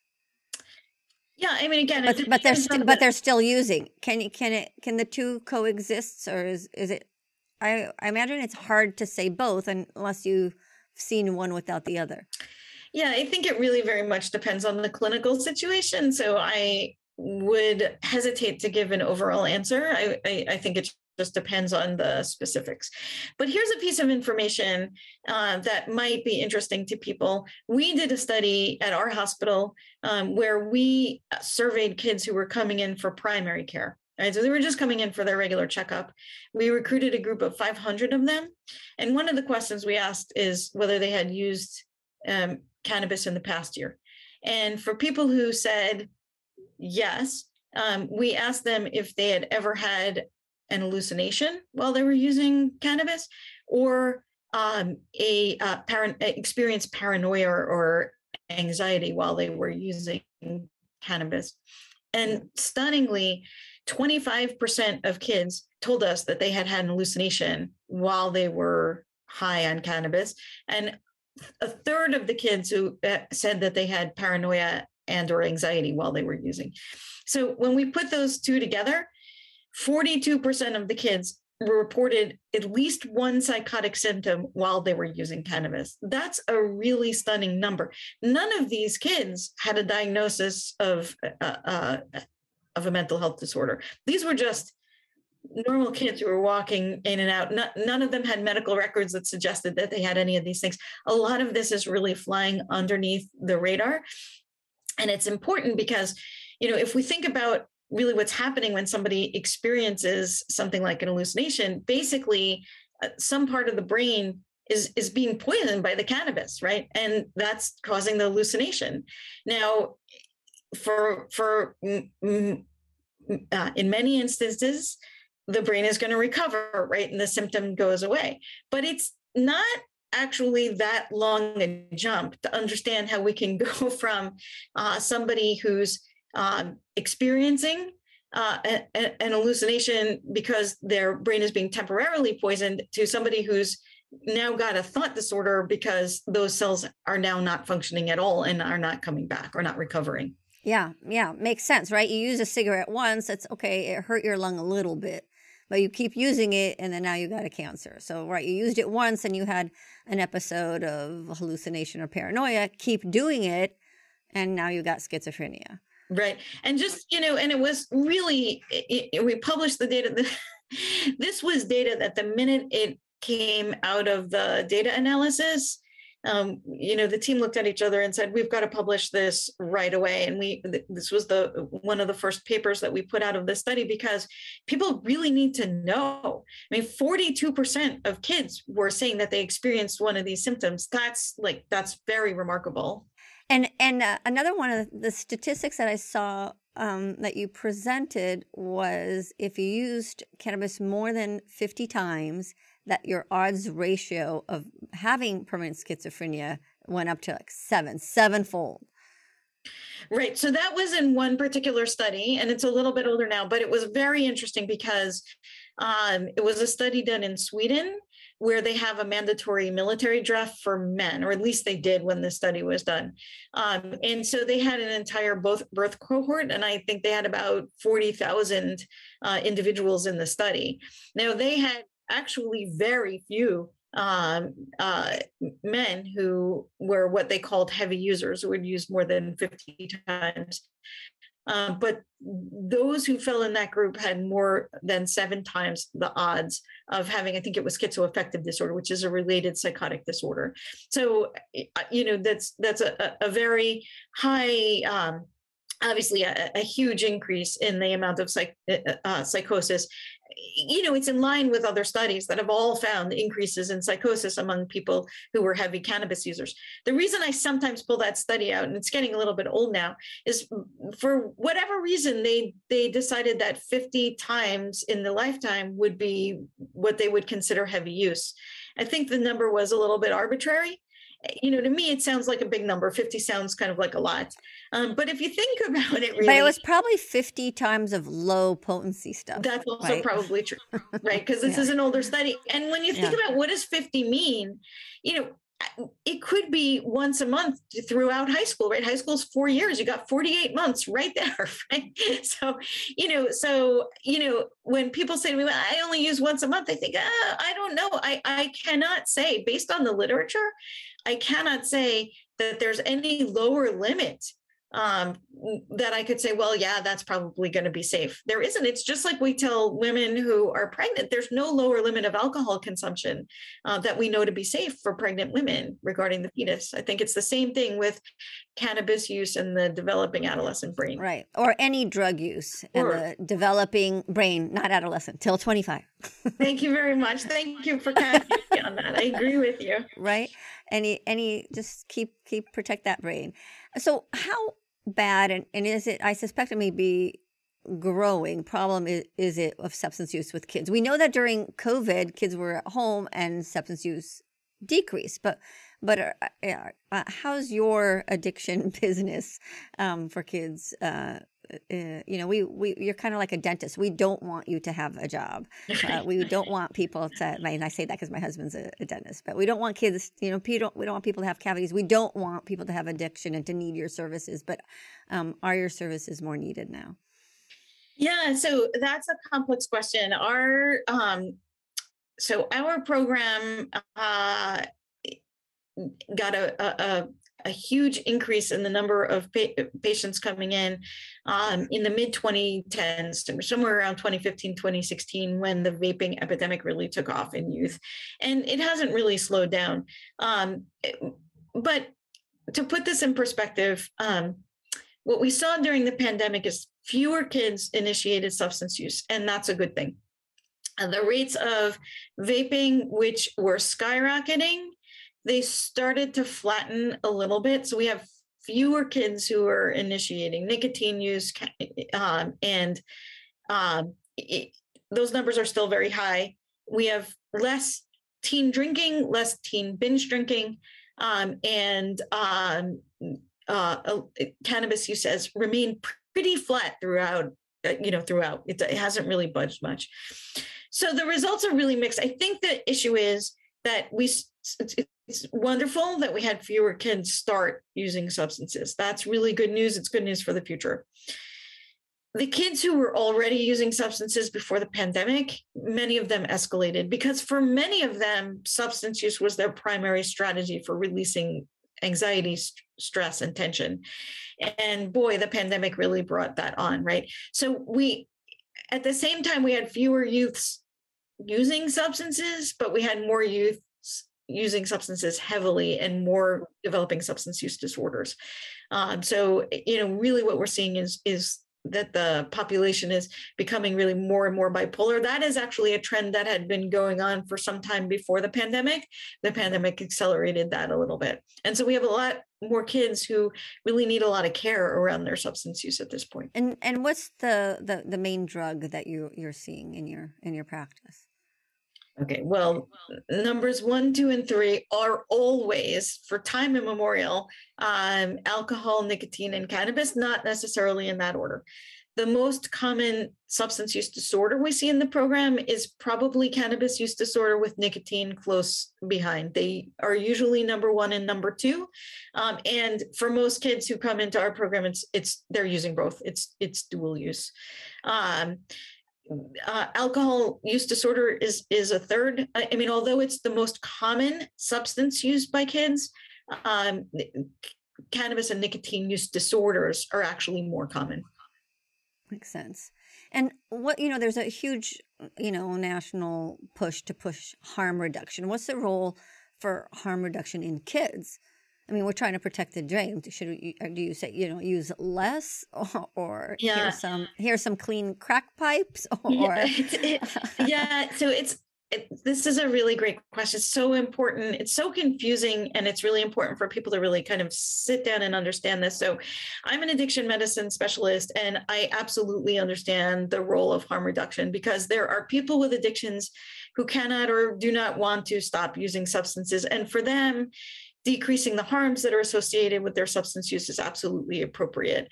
Yeah, I mean, again, but, but they're st- but they're still using. Can you can it can the two coexist, or is is it? I I imagine it's hard to say both unless you've seen one without the other. Yeah, I think it really very much depends on the clinical situation. So I would hesitate to give an overall answer. I, I, I think it's just depends on the specifics. But here's a piece of information uh, that might be interesting to people. We did a study at our hospital um, where we surveyed kids who were coming in for primary care. Right, so they were just coming in for their regular checkup. We recruited a group of 500 of them, and one of the questions we asked is whether they had used um, cannabis in the past year. And for people who said yes, um, we asked them if they had ever had an hallucination while they were using cannabis, or um, a uh, parent experienced paranoia or anxiety while they were using cannabis. And stunningly, 25% of kids told us that they had had an hallucination while they were high on cannabis. And a third of the kids who uh, said that they had paranoia and or anxiety while they were using. So when we put those two together, 42% of the kids reported at least one psychotic symptom while they were using cannabis. That's a really stunning number. None of these kids had a diagnosis of uh, uh, of a mental health disorder. These were just normal kids who were walking in and out. Not, none of them had medical records that suggested that they had any of these things. A lot of this is really flying underneath the radar. And it's important because, you know, if we think about really what's happening when somebody experiences something like an hallucination, basically, uh, some part of the brain is is being poisoned by the cannabis, right? And that's causing the hallucination. Now, for for uh, in many instances, the brain is going to recover, right, and the symptom goes away. But it's not actually that long a jump to understand how we can go from uh, somebody who's um, experiencing uh, an, an hallucination because their brain is being temporarily poisoned to somebody who's now got a thought disorder because those cells are now not functioning at all and are not coming back or not recovering. Yeah, yeah, makes sense, right? You use a cigarette once, it's okay, it hurt your lung a little bit, but you keep using it and then now you got a cancer. So, right, you used it once and you had an episode of hallucination or paranoia, keep doing it and now you got schizophrenia. Right. And just, you know, and it was really, it, it, we published the data. The, this was data that the minute it came out of the data analysis, um, you know, the team looked at each other and said, "We've got to publish this right away." And we, this was the one of the first papers that we put out of the study because people really need to know. I mean, forty-two percent of kids were saying that they experienced one of these symptoms. That's like that's very remarkable. And and uh, another one of the statistics that I saw um, that you presented was if you used cannabis more than 50 times, that your odds ratio of having permanent schizophrenia went up to like seven, sevenfold. Right. So that was in one particular study, and it's a little bit older now, but it was very interesting because um, it was a study done in Sweden where they have a mandatory military draft for men, or at least they did when the study was done. Um, and so they had an entire both birth cohort, and I think they had about 40,000 uh, individuals in the study. Now they had actually very few um, uh, men who were what they called heavy users, would use more than 50 times. Uh, but those who fell in that group had more than seven times the odds of having, I think it was schizoaffective disorder, which is a related psychotic disorder. So, uh, you know, that's that's a, a very high um, obviously a, a, huge increase in the amount of psych, uh, uh psychosis you know, it's in line with other studies that have all found increases in psychosis among people who were heavy cannabis users. The reason I sometimes pull that study out, and it's getting a little bit old now, is for whatever reason they they decided that 50 times in the lifetime would be what they would consider heavy use. I think the number was a little bit arbitrary you know, to me, it sounds like a big number. 50 sounds kind of like a lot. Um, but if you think about it, really, but it was probably 50 times of low potency stuff. That's also right? probably true, right? Because this yeah. is an older study. And when you think yeah. about what does 50 mean, you know, it could be once a month throughout high school, right? High school's four years. You got 48 months right there, right? So, you know, so, you know, when people say to me, I only use once a month, I think, ah, I don't know. I, I cannot say, based on the literature, I cannot say that there's any lower limit um, that I could say, well, yeah, that's probably going to be safe. There isn't. It's just like we tell women who are pregnant, there's no lower limit of alcohol consumption uh, that we know to be safe for pregnant women regarding the fetus. I think it's the same thing with cannabis use in the developing adolescent brain. Right. Or any drug use in the developing brain, not adolescent, till 25. Thank you very much. Thank you for catching me on that. I agree with you. Right. Any, any, just keep, keep, protect that brain. So, how bad and, and is it i suspect it may be growing problem is, is it of substance use with kids we know that during covid kids were at home and substance use decreased but but uh, uh, how's your addiction business um, for kids uh, uh, you know, we, we you're kind of like a dentist. We don't want you to have a job. Uh, we don't want people to. I mean, I say that because my husband's a, a, dentist, but we don't want kids. You know, we don't we don't want people to have cavities. We don't want people to have addiction and to need your services. But um, are your services more needed now? Yeah, so that's a complex question. Our um, so our program uh, got a, a, a huge increase in the number of pa- patients coming in um, in the mid 2010s, somewhere around 2015, 2016, when the vaping epidemic really took off in youth. And it hasn't really slowed down. Um, but to put this in perspective, um, what we saw during the pandemic is fewer kids initiated substance use, and that's a good thing. And the rates of vaping, which were skyrocketing, they started to flatten a little bit. So we have fewer kids who are initiating nicotine use, um, and um, it, those numbers are still very high. We have less teen drinking, less teen binge drinking, um, and um, uh, uh, cannabis use has remained pretty flat throughout. Uh, you know, throughout it, it hasn't really budged much. So the results are really mixed. I think the issue is that we it's, wonderful that we had fewer kids start using substances. That's really good news. It's good news for the future. The kids who were already using substances before the pandemic, many of them escalated because for many of them, substance use was their primary strategy for releasing anxiety, st- stress, and tension. And boy, the pandemic really brought that on, right? So we, at the same time, we had fewer youths using substances, but we had more youth using substances heavily and more developing substance use disorders. Um, so, you know, really what we're seeing is is that the population is becoming really more and more bipolar. That is actually a trend that had been going on for some time before the pandemic. The pandemic accelerated that a little bit. And so we have a lot more kids who really need a lot of care around their substance use at this point. And and what's the the, the main drug that you you're seeing in your in your practice? Okay, well, numbers one, two, and three are always, for time immemorial, um, alcohol, nicotine, and cannabis, not necessarily in that order. The most common substance use disorder we see in the program is probably cannabis use disorder with nicotine close behind. They are usually number one and number two. Um, and for most kids who come into our program, it's it's they're using both. It's it's dual use. Um, uh, alcohol use disorder is is a third. I, mean, although it's the most common substance used by kids, um, cannabis and nicotine use disorders are actually more common. Makes sense. And what you know, there's a huge you know national push to push harm reduction. What's the role for harm reduction in kids? I mean, we're trying to protect the drain. Should we, uh, do you say, you know, use less or, or yeah. here's some, here's some clean crack pipes or? Yeah, it, yeah. so it's, it, this is a really great question. It's so important. It's so confusing, and it's really important for people to really kind of sit down and understand this. So, I'm an addiction medicine specialist, and I absolutely understand the role of harm reduction because there are people with addictions who cannot or do not want to stop using substances. And for them, decreasing the harms that are associated with their substance use is absolutely appropriate.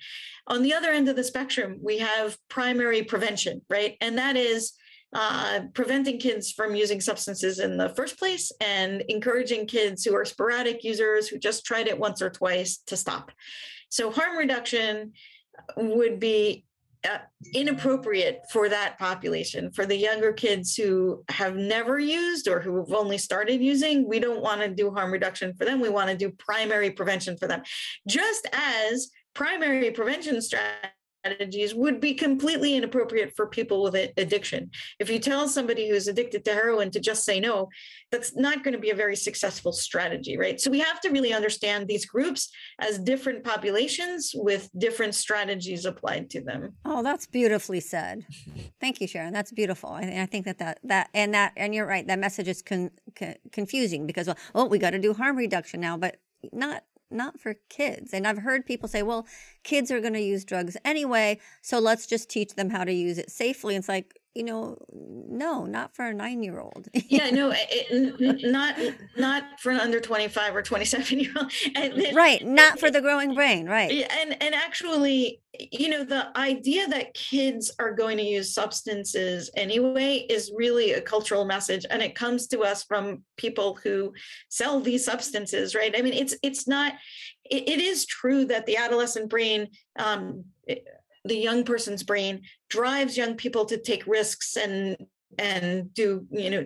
On the other end of the spectrum, we have primary prevention, right? And that is uh, preventing kids from using substances in the first place and encouraging kids who are sporadic users who just tried it once or twice to stop. So, harm reduction would be uh, inappropriate for that population. For the younger kids who have never used or who have only started using we don't want to do harm reduction for them. We want to do primary prevention for them. Just as primary prevention strategies strategies would be completely inappropriate for people with addiction. If you tell somebody who's addicted to heroin to just say no, that's not going to be a very successful strategy, right? So we have to really understand these groups as different populations with different strategies applied to them. Oh, that's beautifully said. Thank you, Sharon. That's beautiful. And I think that that, that and that and you're right. That message is con, con, confusing because well, oh, we got to do harm reduction now, but not not for kids. And I've heard people say, well, kids are going to use drugs anyway, so let's just teach them how to use it safely. It's like, you know, no, not for a nine year old. yeah, no, eh, eh, it, not not for an under twenty five or twenty seven year old. Right, not for the growing brain. Right. And and actually, you know, the idea that kids are going to use substances anyway is really a cultural message, and it comes to us from people who sell these substances. Right. I mean, it's it's not. it, it is true that the adolescent brain. Um, eh, the young person's brain drives young people to take risks and and do you know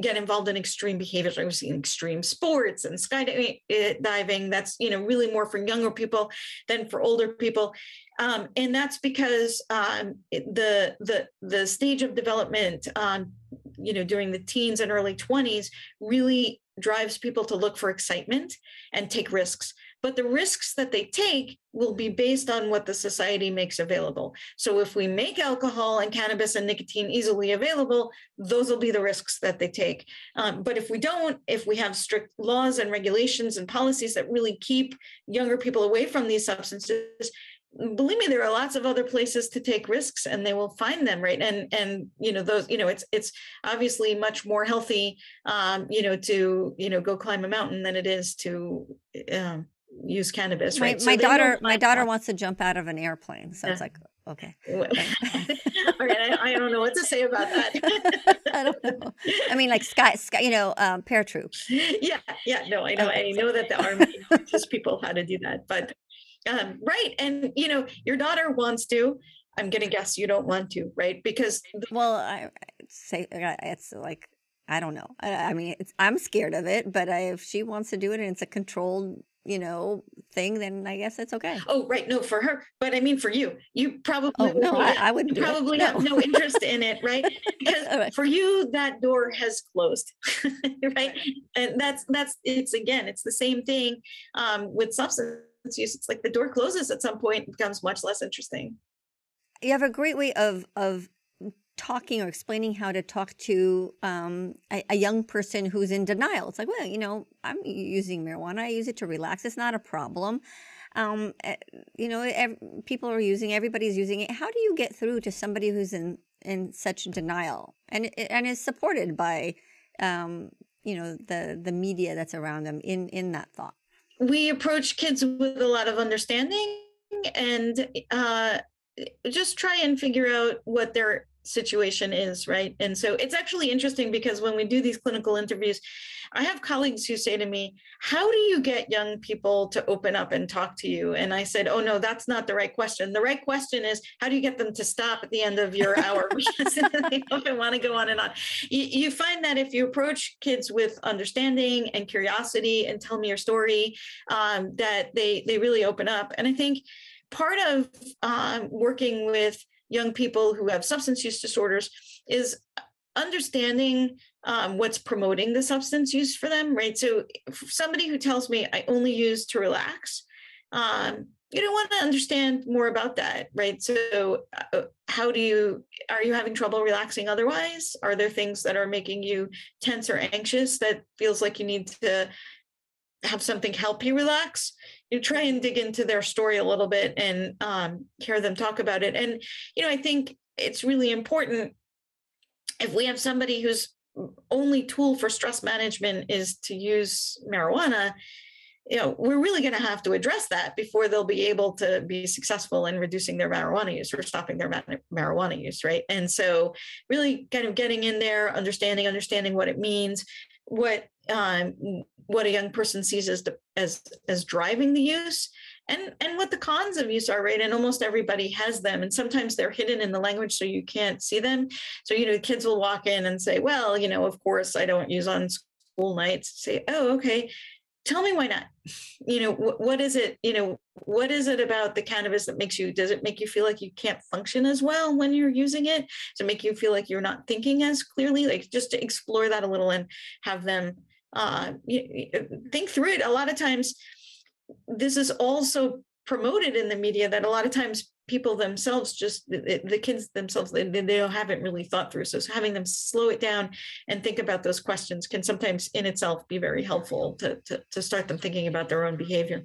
get involved in extreme behaviors. I've seen extreme sports and skydiving eh, that's you know really more for younger people than for older people. Um, and that's because um, the the the stage of development um, you know during the teens and early 20s really drives people to look for excitement and take risks but the risks that they take will be based on what the society makes available. So if we make alcohol and cannabis and nicotine easily available, those will be the risks that they take. Um, but if we don't, if we have strict laws and regulations and policies that really keep younger people away from these substances, believe me there are lots of other places to take risks and they will find them right and and you know those you know it's it's obviously much more healthy um you know to you know go climb a mountain than it is to um, use cannabis, right? My, so daughter, my daughter wants to jump out of an airplane, so yeah. it's like, okay. Right, I, I, don't know what to say about that. I don't know. I mean, like sky, sky, you know, um, paratroops. Yeah, yeah. No, I know. I know that the army teaches people how to do that, but um, right, and you know, your daughter wants to. I'm gonna guess you don't want to, right? Because well, I say it's like I don't know. I, I mean, I'm scared of it, but I, if she wants to do it and it's a controlled you know thing then i guess it's okay. Oh right no for her but i mean for you you probably oh, no I, I, wouldn't probably no. have no interest in it right? Because right. for you that door has closed right. And that's that's it's again it's the same thing um, with substance use. It's like the door closes at some point becomes much less interesting. You have a great way of of talking or explaining how to talk to um, a, a, young person who's in denial. It's like, well, you know, I'm using marijuana. I use it to relax. It's not a problem. Um, eh, you know, ev- people are using. Everybody's using it. How do you get through to somebody who's in in such denial and and is supported by, um, you know, the the media that's around them in in that thought? We approach kids with a lot of understanding and uh, just try and figure out what their situation is, right? And so it's actually interesting because when we do these clinical interviews, I have colleagues who say to me, How do you get young people to open up and talk to you? And I said, Oh, no, that's not the right question. The right question is, How do you get them to stop at the end of your hour? because they want to go on and on. You, you find that if you approach kids with understanding and curiosity and tell me your story, um, that they, they really open up. And I think part of um, working with young people who have substance use disorders is understanding um, what's promoting the substance use for them, right? So, somebody who tells me I only use to relax, um, you don't want to understand more about that, right? So, uh, how do you are you having trouble relaxing otherwise? Are there things that are making you tense or anxious that feels like you need to have something help you relax? You try and dig into their story a little bit and um, hear them talk about it. And, you know, I think it's really important if we have somebody whose only tool for stress management is to use marijuana, you know, we're really going to have to address that before they'll be able to be successful in reducing their marijuana use or stopping their marijuana use, right? And so, really, kind of getting in there, understanding, understanding what it means, what um, what a young person sees as as as driving the use and and what the cons of use are right? And almost everybody has them and sometimes they're hidden in the language so you can't see them. So you know kids will walk in and say well you know of course i don't use on school nights. Say oh okay. Tell me why not. You know wh- what is it you know what is it about the cannabis that makes you does it make you feel like you can't function as well when you're using it? It make you feel like you're not thinking as clearly? Like just to explore that a little and have them uh, think through it. A lot of times this is also promoted in the media that a lot of times people themselves just the, the kids themselves they, they haven't really thought through. So having them slow it down and think about those questions can sometimes in itself be very helpful to, to, to start them thinking about their own behavior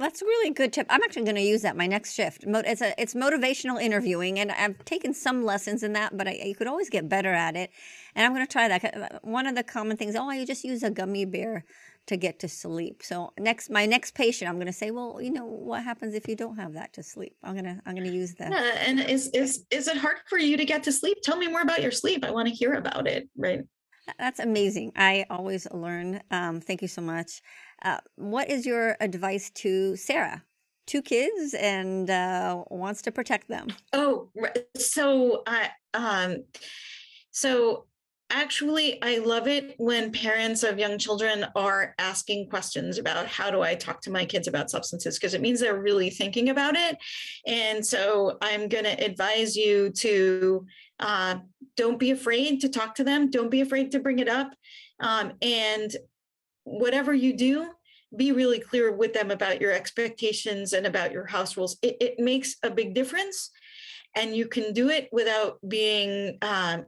that's a really good tip. I'm actually going to use that my next shift. It's a it's motivational interviewing, and I've taken some lessons in that, but I, you could always get better at it. And I'm going to try that. One of the common things, oh, you just use a gummy bear to get to sleep. So next, my next patient, I'm going to say, well, you know, what happens if you don't have that to sleep? I'm gonna, I'm gonna use that. Yeah, and is is is it hard for you to get to sleep? Tell me more about your sleep. I want to hear about it. Right. That's amazing. I always learn. Um, thank you so much. Uh, what is your advice to Sarah? Two kids and uh, wants to protect them. Oh, so I um, so actually i love it when parents of young children are asking questions about how do i talk to my kids about substances because it means they're really thinking about it and so i'm going to advise you to uh, don't be afraid to talk to them don't be afraid to bring it up um, and whatever you do be really clear with them about your expectations and about your house rules it, it makes a big difference and you can do it without being um,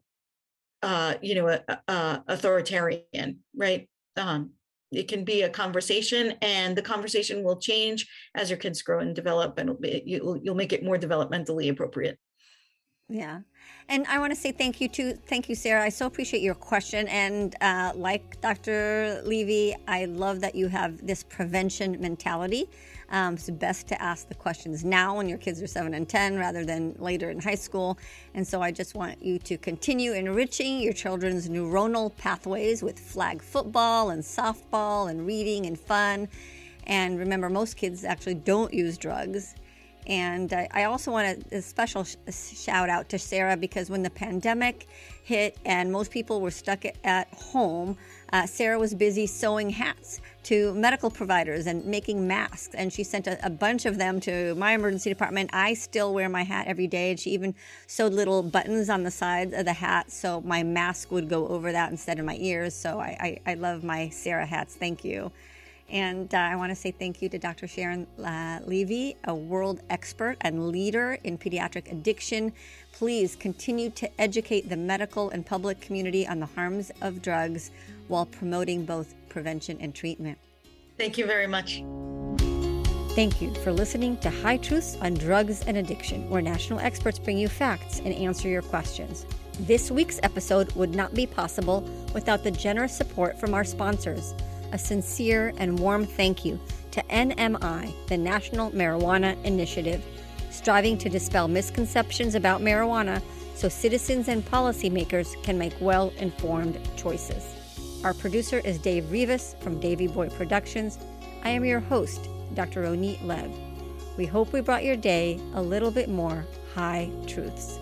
uh, you know, a, a authoritarian, right? Um, it can be a conversation, and the conversation will change as your kids grow and develop, and you'll, you'll make it more developmentally appropriate. Yeah. And I want to say thank you to thank you, Sarah. I so appreciate your question. And uh, like Dr. Levy, I love that you have this prevention mentality. Um, it's best to ask the questions now when your kids are seven and 10 rather than later in high school. And so I just want you to continue enriching your children's neuronal pathways with flag football and softball and reading and fun. And remember, most kids actually don't use drugs. And I also want a special shout out to Sarah because when the pandemic hit and most people were stuck at home, uh, Sarah was busy sewing hats to medical providers and making masks. And she sent a, a, bunch of them to my emergency department. I still wear my hat every day. And she even sewed little buttons on the sides of the hat so my mask would go over that instead of my ears. So I, I, I love my Sarah hats. Thank you. And uh, I want to say thank you to Dr. Sharon uh, Levy, a world expert and leader in pediatric addiction. Please continue to educate the medical and public community on the harms of drugs while promoting both prevention and treatment. Thank you very much. Thank you for listening to High Truths on Drugs and Addiction, where national experts bring you facts and answer your questions. This week's episode would not be possible without the generous support from our sponsors a sincere and warm thank you to NMI, the National Marijuana Initiative, striving to dispel misconceptions about marijuana so citizens and policymakers can make well informed choices. Our producer is Dave Rivas from Davy Boy Productions. I am your host, Dr. Roneet Lev. We hope we brought your day a little bit more high truths.